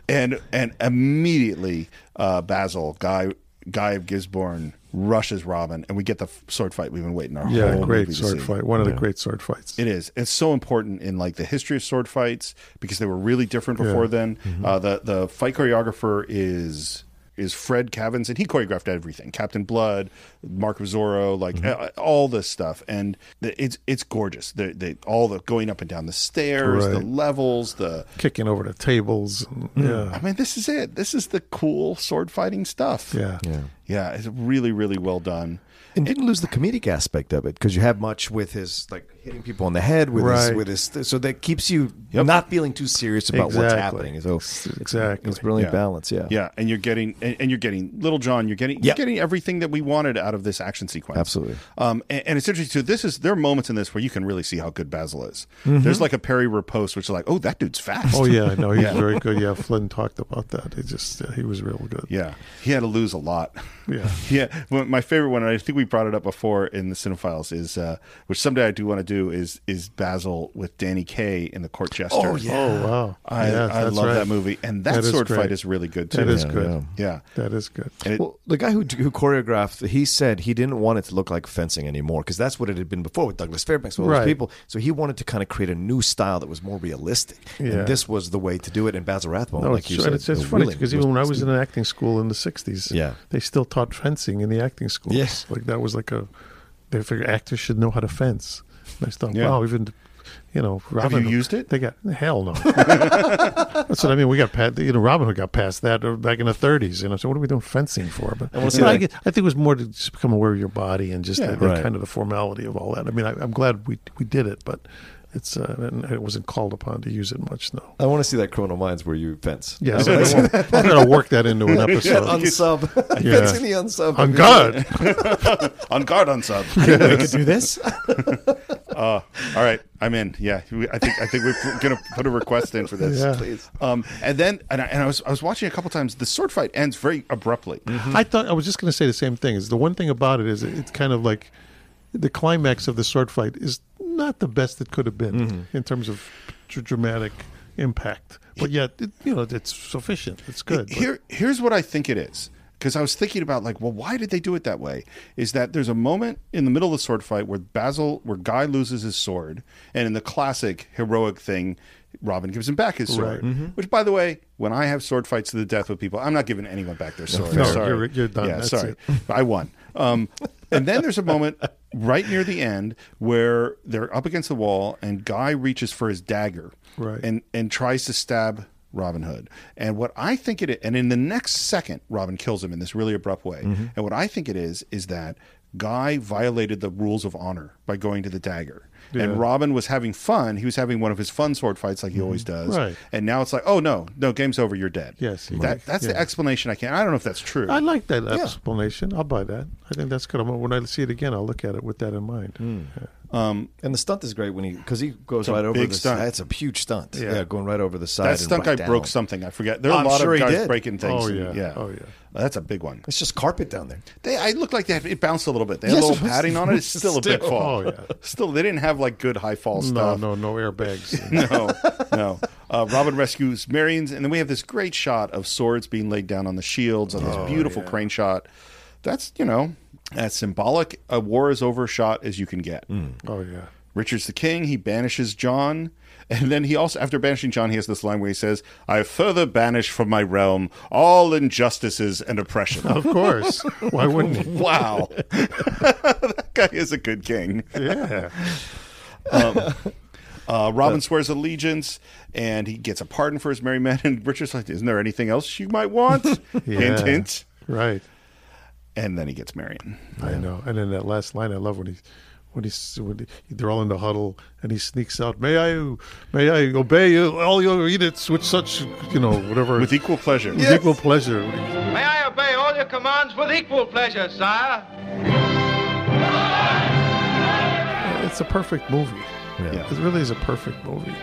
Speaker 1: And and immediately, uh, Basil Guy Guy of Gisborne rushes Robin, and we get the sword fight we've been waiting our
Speaker 4: Yeah,
Speaker 1: whole
Speaker 4: great
Speaker 1: movie to
Speaker 4: sword
Speaker 1: see.
Speaker 4: fight. One of the great sword fights.
Speaker 1: It is. It's so important in like the history of sword fights because they were really different before
Speaker 4: Yeah.
Speaker 1: then.
Speaker 3: Mm-hmm.
Speaker 1: Uh, the the fight choreographer is is Fred Cavens, and he choreographed everything: Captain Blood, Mark Zorro, like
Speaker 3: Mm-hmm.
Speaker 1: uh, all this stuff. And the, it's it's gorgeous. The, the all the going up and down the stairs, the levels, the
Speaker 4: Kicking over the tables. and-
Speaker 1: I mean, this is it. This is the cool sword fighting stuff.
Speaker 4: Yeah.
Speaker 3: Yeah.
Speaker 1: yeah. It's really really well done.
Speaker 3: And didn't lose the comedic aspect of it because you have much with his like hitting people on the head with his
Speaker 4: Right.
Speaker 3: with his so that keeps you not feeling too serious about what's happening. So
Speaker 4: Exactly.
Speaker 3: it's brilliant
Speaker 1: Yeah.
Speaker 3: balance. Yeah.
Speaker 1: Yeah, and you're getting and, and you're getting Little John. You're getting
Speaker 3: Yep.
Speaker 1: you're getting everything that we wanted out of this action sequence.
Speaker 3: Absolutely.
Speaker 1: Um, and, and it's interesting too. This is there are moments in this where you can really see how good Basil is.
Speaker 3: Mm-hmm.
Speaker 1: There's like a parry riposte, which is like, oh, that dude's fast.
Speaker 4: Oh yeah, no, he's
Speaker 1: Yeah.
Speaker 4: very good. Yeah, Flynn talked about that. He just uh, he was real good.
Speaker 1: Yeah, he had to lose a lot.
Speaker 4: Yeah.
Speaker 1: yeah. My favorite one, and I think we brought it up before in the Cine-Files, is uh, which someday I do want to do is is Basil with Danny Kaye in the Court Jester.
Speaker 3: Oh, yeah.
Speaker 4: Oh wow.
Speaker 1: I,
Speaker 4: Yeah,
Speaker 1: I love
Speaker 4: right.
Speaker 1: that movie, and that,
Speaker 4: That is
Speaker 1: sword fight is really good too.
Speaker 4: That is
Speaker 3: Yeah,
Speaker 4: good.
Speaker 3: yeah.
Speaker 1: Yeah,
Speaker 4: That is good.
Speaker 1: It-
Speaker 3: Well, the guy who, who choreographed, he said he didn't want it to look like fencing anymore because that's what it had been before with Douglas Fairbanks, with all
Speaker 4: Right.
Speaker 3: those people. So he wanted to kind of create a new style that was more realistic,
Speaker 4: Yeah.
Speaker 3: and this was the way to do it. And Basil Rathbone,
Speaker 4: No,
Speaker 3: like
Speaker 4: it's,
Speaker 3: you
Speaker 4: true.
Speaker 3: said,
Speaker 4: and it's, it's funny
Speaker 3: willing
Speaker 4: because even when I was in an acting school in the '60s,
Speaker 3: Yeah.
Speaker 4: they still taught fencing in the acting school.
Speaker 3: Yes.
Speaker 4: like that was like a they figured actors should know how to fence. And I thought,
Speaker 1: Yeah.
Speaker 4: wow, even you know,
Speaker 1: Have
Speaker 4: Robin
Speaker 1: you used it?
Speaker 4: They got hell no. That's what I mean. We got past, you know, Robin Hood got past that uh, back in the 30s. You know, so what are we doing fencing for? But
Speaker 3: wanna
Speaker 4: you know, I, I think it was more to just become aware of your body and just
Speaker 1: Yeah.
Speaker 4: the, the
Speaker 3: Right.
Speaker 4: kind of the formality of all that. I mean, I, I'm glad we we did it, but it's uh, and I wasn't called upon to use it much. No.
Speaker 3: I want to see that Criminal Minds where you fence.
Speaker 4: Yeah,
Speaker 3: I
Speaker 4: I
Speaker 3: wanna
Speaker 4: will. I'm going to work that into an episode.
Speaker 3: unsub.
Speaker 4: Yeah.
Speaker 3: Fencing the unsub.
Speaker 4: On guard.
Speaker 1: on guard on sub.
Speaker 3: I didn't know we could do this.
Speaker 1: Uh, all right, I'm in. Yeah, I think I think we're gonna put a request in for this.
Speaker 4: Yeah.
Speaker 3: Please.
Speaker 1: Um, and then and I, and I was I was watching a couple times. The sword fight ends very abruptly.
Speaker 4: I thought I was just going to say the same thing. Is the one thing about it is it's kind of like the climax of the sword fight is not the best it could have been in terms of dr- dramatic impact, but yet it, you know it's sufficient. It's good. but-
Speaker 1: Here, here's what I think it is. Because I was thinking about like, well, why did they do it that way? Is that there's a moment in the middle of the sword fight where Basil, where Guy loses his sword, and in the classic heroic thing, Robin gives him back his sword.
Speaker 4: Right.
Speaker 1: Which, by the way, when I have sword fights to the death with people, I'm not giving anyone back their sword.
Speaker 4: No,
Speaker 1: sorry,
Speaker 4: you're- you're done.
Speaker 1: Yeah,
Speaker 4: That's
Speaker 1: sorry,
Speaker 4: it.
Speaker 1: I won. Um, and then there's a moment right near the end where they're up against the wall, and Guy reaches for his dagger,
Speaker 4: Right.
Speaker 1: and and tries to stab Robin Hood. And what I think it is, and in the next second, Robin kills him in this really abrupt way.
Speaker 4: Mm-hmm.
Speaker 1: And what I think it is is that Guy violated the rules of honor by going to the dagger.
Speaker 4: Yeah.
Speaker 1: And Robin was having fun. He was having one of his fun sword fights like he always does.
Speaker 4: Mm-hmm. Right.
Speaker 1: And now it's like, oh no, no, game's over. You're dead.
Speaker 4: Yes,
Speaker 1: That,
Speaker 4: right.
Speaker 1: that's the explanation I can't. I don't know if that's true.
Speaker 4: I like that explanation. I'll buy that. I think that's good. I'm- When I see it again, I'll look at it with that in mind. Yeah.
Speaker 1: Um,
Speaker 3: and the stunt is great when he because he goes right over
Speaker 1: big
Speaker 3: the
Speaker 1: stunt.
Speaker 3: side. It's a huge stunt.
Speaker 1: Yeah.
Speaker 3: Yeah, going right over the side.
Speaker 1: that
Speaker 3: and
Speaker 1: stunt
Speaker 3: right
Speaker 1: guy broke something. I forget. There are
Speaker 3: I'm
Speaker 1: a lot
Speaker 3: sure
Speaker 1: of
Speaker 3: he
Speaker 1: guys
Speaker 3: did.
Speaker 1: breaking things.
Speaker 4: Oh,
Speaker 1: and-
Speaker 4: yeah.
Speaker 1: yeah.
Speaker 4: Oh, yeah.
Speaker 1: That's a big one.
Speaker 3: It's just carpet down there.
Speaker 1: They, I looked like they had, it bounced a little bit. They had
Speaker 3: Yes,
Speaker 1: a little padding on it. It's still, a big fall.
Speaker 4: oh, yeah.
Speaker 1: Still, they didn't have like good high fall
Speaker 4: No,
Speaker 1: stuff.
Speaker 4: no, no no airbags.
Speaker 1: no, no. Uh, Robin rescues Marian's, and then we have this great shot of swords being laid down on the shields on this
Speaker 4: Oh,
Speaker 1: beautiful crane shot. That's you know as symbolic a war is over shot as you can get.
Speaker 4: Oh yeah.
Speaker 1: Richard's the king. He banishes John. And then he also, after banishing John, he has this line where he says, I further banish from my realm all injustices and oppression.
Speaker 4: Of course. Why wouldn't he?
Speaker 1: wow. that guy is a good king.
Speaker 4: Yeah.
Speaker 1: Um, uh, Robin swears allegiance and he gets a pardon for his merry men. And Richard's like, Isn't there anything else you might want? Hint, hint.
Speaker 4: Right.
Speaker 1: And then he gets Marian.
Speaker 4: I know. And then that last line, I love when he, when he's when he, they're all in the huddle and he sneaks out. May I, may I obey you, all your edicts with such, you know, whatever.
Speaker 1: With equal pleasure.
Speaker 4: With equal pleasure.
Speaker 2: May I obey all your commands with equal pleasure, sire?
Speaker 4: It's a perfect movie.
Speaker 3: Yeah.
Speaker 4: It really is a perfect movie.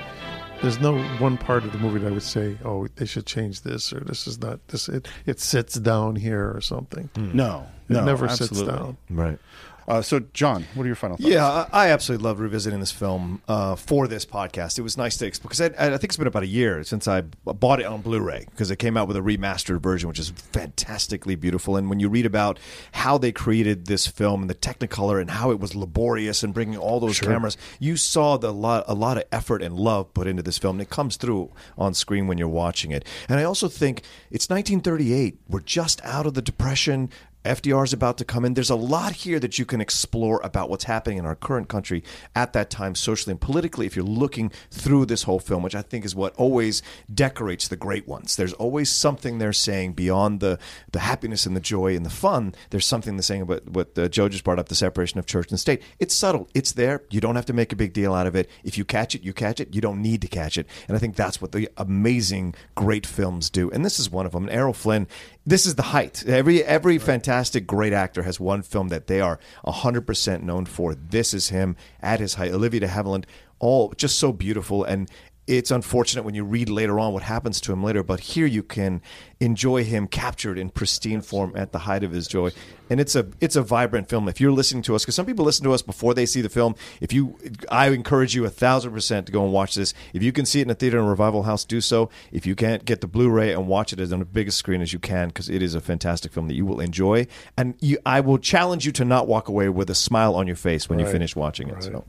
Speaker 4: There's no one part of the movie that I would say, "Oh, they should change this," or "This is not this." It it sits down here or something. Hmm.
Speaker 1: No,
Speaker 4: it
Speaker 1: no,
Speaker 4: never
Speaker 1: absolutely.
Speaker 4: sits down.
Speaker 3: Right.
Speaker 1: Uh, so, John, what are your final thoughts?
Speaker 3: Yeah, I absolutely love revisiting this film uh, for this podcast. It was nice to because I, I think it's been about a year since I bought it on Blu-ray because it came out with a remastered version, which is fantastically beautiful. And when you read about how they created this film and the Technicolor and how it was laborious and bringing all those cameras, you saw the lot a lot of effort and love put into this film. And it comes through on screen when you're watching it. And I also think it's 1938. We're just out of the Depression. FDR is about to come in. There's a lot here that you can explore about what's happening in our current country at that time, socially and politically, if you're looking through this whole film, which I think is what always decorates the great ones. There's always something they're saying beyond the, the happiness and the joy and the fun. There's something they're saying about what uh, Joe just brought up the separation of church and state. It's subtle, it's there. You don't have to make a big deal out of it. If you catch it, you catch it. You don't need to catch it. And I think that's what the amazing, great films do. And this is one of them. And Errol Flynn, this is the height. Every every fantastic great actor has one film that they are 100% known for. This is him at his height. Olivia de Havilland, all just so beautiful and it's unfortunate when you read later on what happens to him later, but here you can enjoy him captured in pristine form at the height of his joy. And it's a it's a vibrant film. If you're listening to us, because some people listen to us before they see the film, if you, I encourage you a thousand percent to go and watch this. If you can see it in a theater in a revival house, do so. If you can't get the Blu-ray and watch it as on the biggest screen as you can, because it is a fantastic film that you will enjoy. And you, I will challenge you to not walk away with a smile on your face when you finish watching it. So.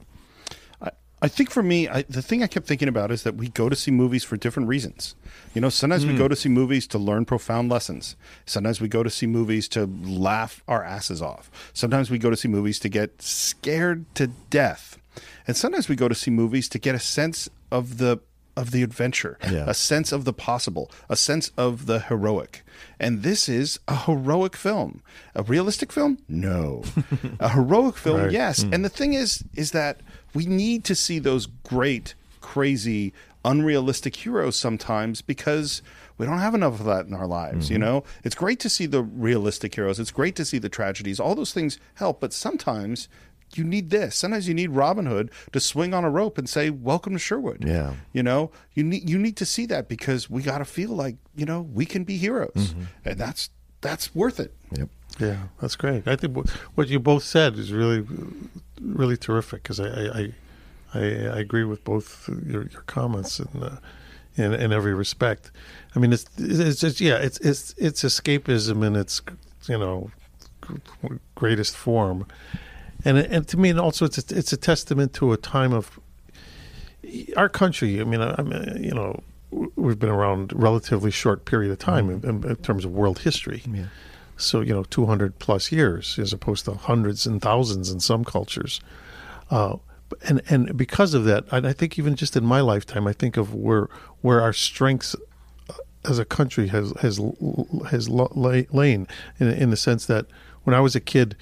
Speaker 1: I think for me, I, the thing I kept thinking about is that we go to see movies for different reasons. You know, sometimes we
Speaker 3: Mm.
Speaker 1: go to see movies to learn profound lessons. Sometimes we go to see movies to laugh our asses off. Sometimes we go to see movies to get scared to death. And sometimes we go to see movies to get a sense of the of the adventure,
Speaker 3: Yeah.
Speaker 1: a sense of the possible, a sense of the heroic. And this is a heroic film. A realistic film? No. a heroic film?
Speaker 4: Right.
Speaker 1: Yes.
Speaker 3: Hmm.
Speaker 1: And the thing is is that we need to see those great, crazy, unrealistic heroes sometimes because we don't have enough of that in our lives,
Speaker 3: Mm-hmm.
Speaker 1: you know? It's great to see the realistic heroes. It's great to see the tragedies. All those things help, but sometimes you need this. Sometimes you need Robin Hood to swing on a rope and say, "Welcome to Sherwood."
Speaker 3: Yeah.
Speaker 1: You know, you need you need to see that because we got to feel like, you know, we can be heroes.
Speaker 3: Mm-hmm.
Speaker 1: And that's that's worth it.
Speaker 3: Yep.
Speaker 4: Yeah, that's great. I think what- you both said is really, really terrific because I, I, I, I, agree with both your, your comments in, uh, in in every respect. I mean, it's it's just yeah, it's it's it's escapism in its you know greatest form, and and to me, and also it's a, it's a testament to a time of our country. I mean, I, I mean, you know, we've been around a relatively short period of time in, in terms of world history.
Speaker 3: Yeah.
Speaker 4: So you know, two hundred plus years as opposed to hundreds and thousands in some cultures. Uh, and and because of that, I think even just in my lifetime, I think of where where our strengths uh, as a country has has has lain in in the sense that when I was a kid,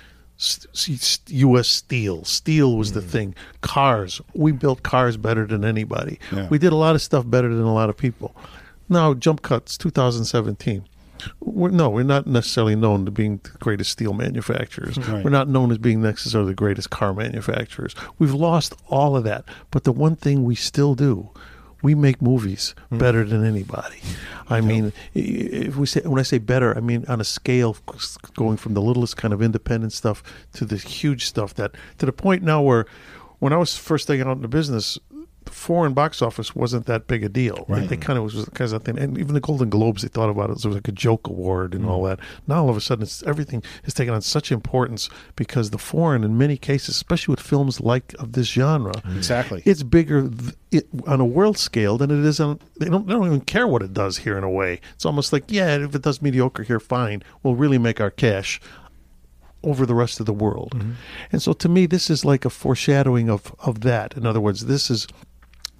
Speaker 4: U.S. Steel. Steel was the thing. Cars. We built cars better than anybody.
Speaker 1: Yeah.
Speaker 4: We did a lot of stuff better than a lot of people. Now, jump cuts, 2017. We're, no, we're not necessarily known to being the greatest steel manufacturers. Hmm.
Speaker 1: Right.
Speaker 4: We're not known as being necessarily the greatest car manufacturers. We've lost all of that. But the one thing we still do, we make movies hmm. better than anybody. I mean, if we say when I say better, I mean on a scale going from the littlest kind of independent stuff to the huge stuff that to the point now where when I was first starting out in the business, foreign box office wasn't that big a deal. Right. They kind of was kind of thing, and even the Golden Globes, they thought about it as like a joke award and all mm. that. Now all of a sudden, it's, everything is taken on such importance because the foreign, in many cases, especially with films like of this genre,
Speaker 1: Exactly.
Speaker 4: it's bigger th- it, on a world scale than it is on. They don't, they don't even care what it does here in a way. It's almost like, yeah, if it does mediocre here, fine. We'll really make our cash over the rest of the world. Mm-hmm. And so to me, this is like a foreshadowing of, of that. In other words, this is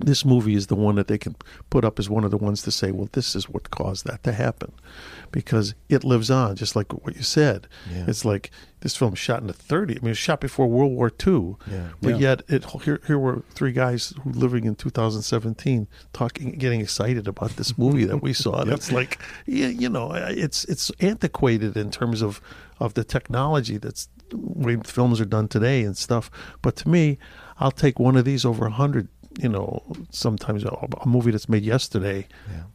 Speaker 4: this movie is the one that they can put up as one of the ones to say, well, this is what caused that to happen, because it lives on, just like what you said.
Speaker 3: Yeah.
Speaker 4: It's like this film shot in the 30s. I mean, it was shot before World War II,
Speaker 3: Yeah.
Speaker 4: but
Speaker 1: Yeah.
Speaker 4: yet it here, here were three guys who living in 2017 talking, getting excited about this movie that we saw. That's like, yeah, you know, it's it's antiquated in terms of of the technology that's way films are done today and stuff. But to me, I'll take one of these over a hundred. You know, sometimes a, a movie that's made yesterday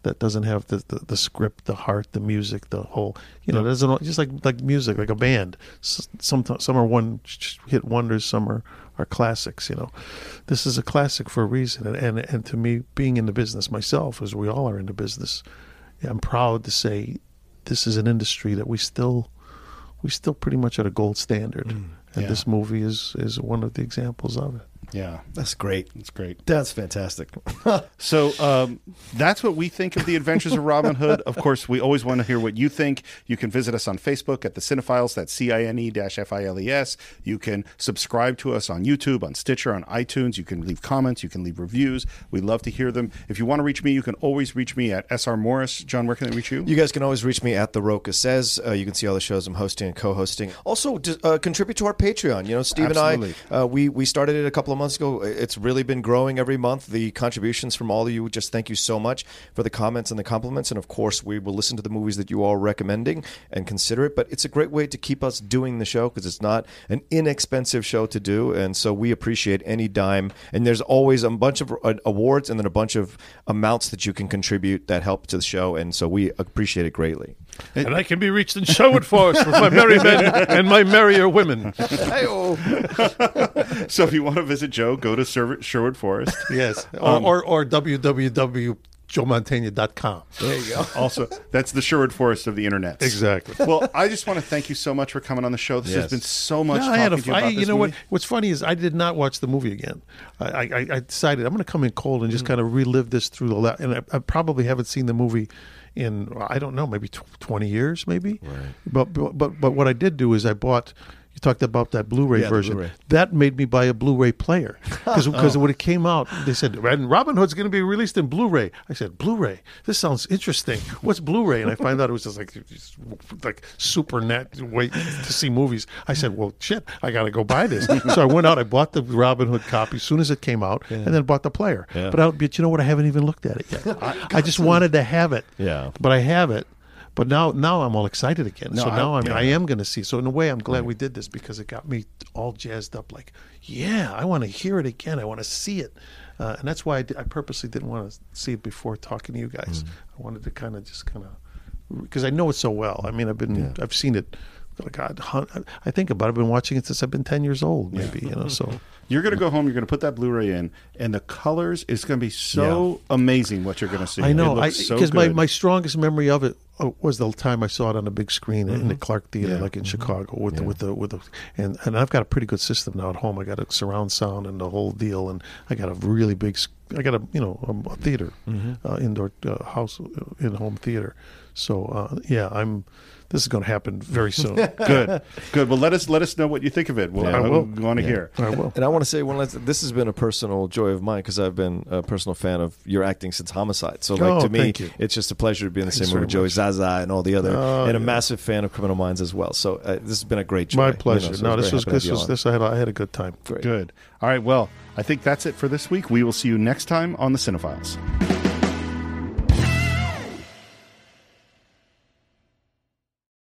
Speaker 4: that doesn't have the, the, the script, the heart, the music, the whole. You know, doesn't just like like music, like a band. Some some are one hit wonders, some are are classics. You know, this is a classic for a reason. And and, and to me, being in the business myself, as we all are in the business, I'm proud to say this is an industry that we still we still pretty much at a gold standard. Mm, and
Speaker 1: yeah.
Speaker 4: this movie is is one of the examples of it.
Speaker 1: Yeah,
Speaker 3: That's great.
Speaker 1: That's great.
Speaker 3: That's fantastic.
Speaker 1: So um, that's what we think of the Adventures of Robin Hood. Of course, we always want to hear what you think. You can visit us on Facebook at the Cine-Files. That's C I N E F I L E S. You can subscribe to us on YouTube, on Stitcher, on iTunes. You can leave comments. You can leave reviews. We love to hear them. If you want to reach me, you can always reach me at SR Morris. John, where can they reach you?
Speaker 3: You guys can always reach me at the Roca Says. Uh, you can see all the shows I'm hosting and co-hosting. Also, uh, contribute to our Patreon. You know, Steve
Speaker 1: Absolutely.
Speaker 3: and I, uh, we we started it a couple of months ago. It's really been growing every month. The contributions from all of you, just thank you so much for the comments and the compliments. And of course, we will listen to the movies that you all are recommending and consider it. But it's a great way to keep us doing the show because it's not an inexpensive show to do, and so we appreciate any dime. And there's always a bunch of uh, awards and then a bunch of amounts that you can contribute that help to the show, and so we appreciate it greatly.
Speaker 4: And I can be reached in Sherwood Forest with my merry men and my merrier women.
Speaker 1: so if you want to visit Joe, go to Sher- Sherwood Forest.
Speaker 4: Yes. Or,
Speaker 1: Um,
Speaker 4: or, or www.joemantegna.com.
Speaker 3: There you go.
Speaker 1: Also, that's the Sherwood Forest of the internet.
Speaker 4: Exactly.
Speaker 1: Well, I just want to thank you so much for coming on the show. This has been so much
Speaker 4: No, I had a,
Speaker 1: you
Speaker 4: I- you
Speaker 1: this
Speaker 4: know what? What's funny is I did not watch the movie again. I, I, I decided I'm going to come in cold and just kind of relive this through the. La- and I, I probably haven't seen the movie in I don't know maybe tw- 20 years maybe. Right. But, but but but what I did do is I bought. Talked about that Blu-ray
Speaker 3: Yeah,
Speaker 4: version.
Speaker 3: Blu-ray.
Speaker 4: That made me buy a Blu-ray player because
Speaker 1: Oh.
Speaker 4: when it came out, they said and Robin Hood's going to be released in Blu-ray. I said Blu-ray. This sounds interesting. What's Blu-ray? And I find out it was just like just like super net way to see movies. I said, well, shit, I got to go buy this. so I went out. I bought the Robin Hood copy as soon as it came out, and then bought the player.
Speaker 3: Yeah.
Speaker 4: But I, but you know what? I haven't even looked at it yet. I, I just wanted to have it.
Speaker 3: Yeah.
Speaker 4: But I have it. But now, now I'm all excited again.
Speaker 1: No,
Speaker 4: so now I'm,
Speaker 1: yeah.
Speaker 4: I am going to see. So in a way, I'm glad we did this because it got me all jazzed up. Like, yeah, I want to hear it again. I want to see it, uh, and that's why I, di- I purposely didn't want to see it before talking to you guys. I wanted to kind of just kind of because I know it so well. I mean, I've been I've seen it. God, hun- I think about it. I've been watching it since I've been ten years old, maybe. You know, so
Speaker 1: You're going to go home. You're going to put that Blu-ray in, and the colors is going to be so amazing. What you're going to see.
Speaker 4: I know
Speaker 1: It looks so
Speaker 4: because my, my strongest memory of it uh, was the time I saw it on a big screen in the Clark Theater,
Speaker 1: Mm-hmm. Yeah.
Speaker 4: like in Chicago, with the, with the with the and and I've got a pretty good system now at home. I got a surround sound and the whole deal, and I got a really big. I got a you know a, a theater,
Speaker 1: Mm-hmm.
Speaker 4: uh, indoor uh, house in home theater. So uh, yeah, I'm. This is going to happen very soon.
Speaker 1: Good, good. Well, let us let us know what you think of it. Well,
Speaker 3: Yeah.
Speaker 1: I
Speaker 3: I
Speaker 1: will
Speaker 3: will.
Speaker 1: want to
Speaker 3: Yeah.
Speaker 1: hear.
Speaker 4: I will.
Speaker 3: And I want to say one last. This has been a personal joy of mine because I've been a personal fan of your acting since Homicide. So, like
Speaker 4: Oh,
Speaker 3: to me, it's just a pleasure to be in the
Speaker 4: Thanks
Speaker 3: same room with Joey
Speaker 4: much.
Speaker 3: Zasa and all the other,
Speaker 4: Oh,
Speaker 3: and a
Speaker 4: yeah.
Speaker 3: massive fan of Criminal Minds as well. So uh, this has been a great joy.
Speaker 4: My
Speaker 3: you know,
Speaker 4: pleasure.
Speaker 3: so
Speaker 4: no, this was
Speaker 3: happy to have
Speaker 4: this was
Speaker 3: on.
Speaker 4: this. I had I had a good time.
Speaker 3: Great.
Speaker 1: Good. All right. Well, I think that's it for this week. We will see you next time on the Cine-Files.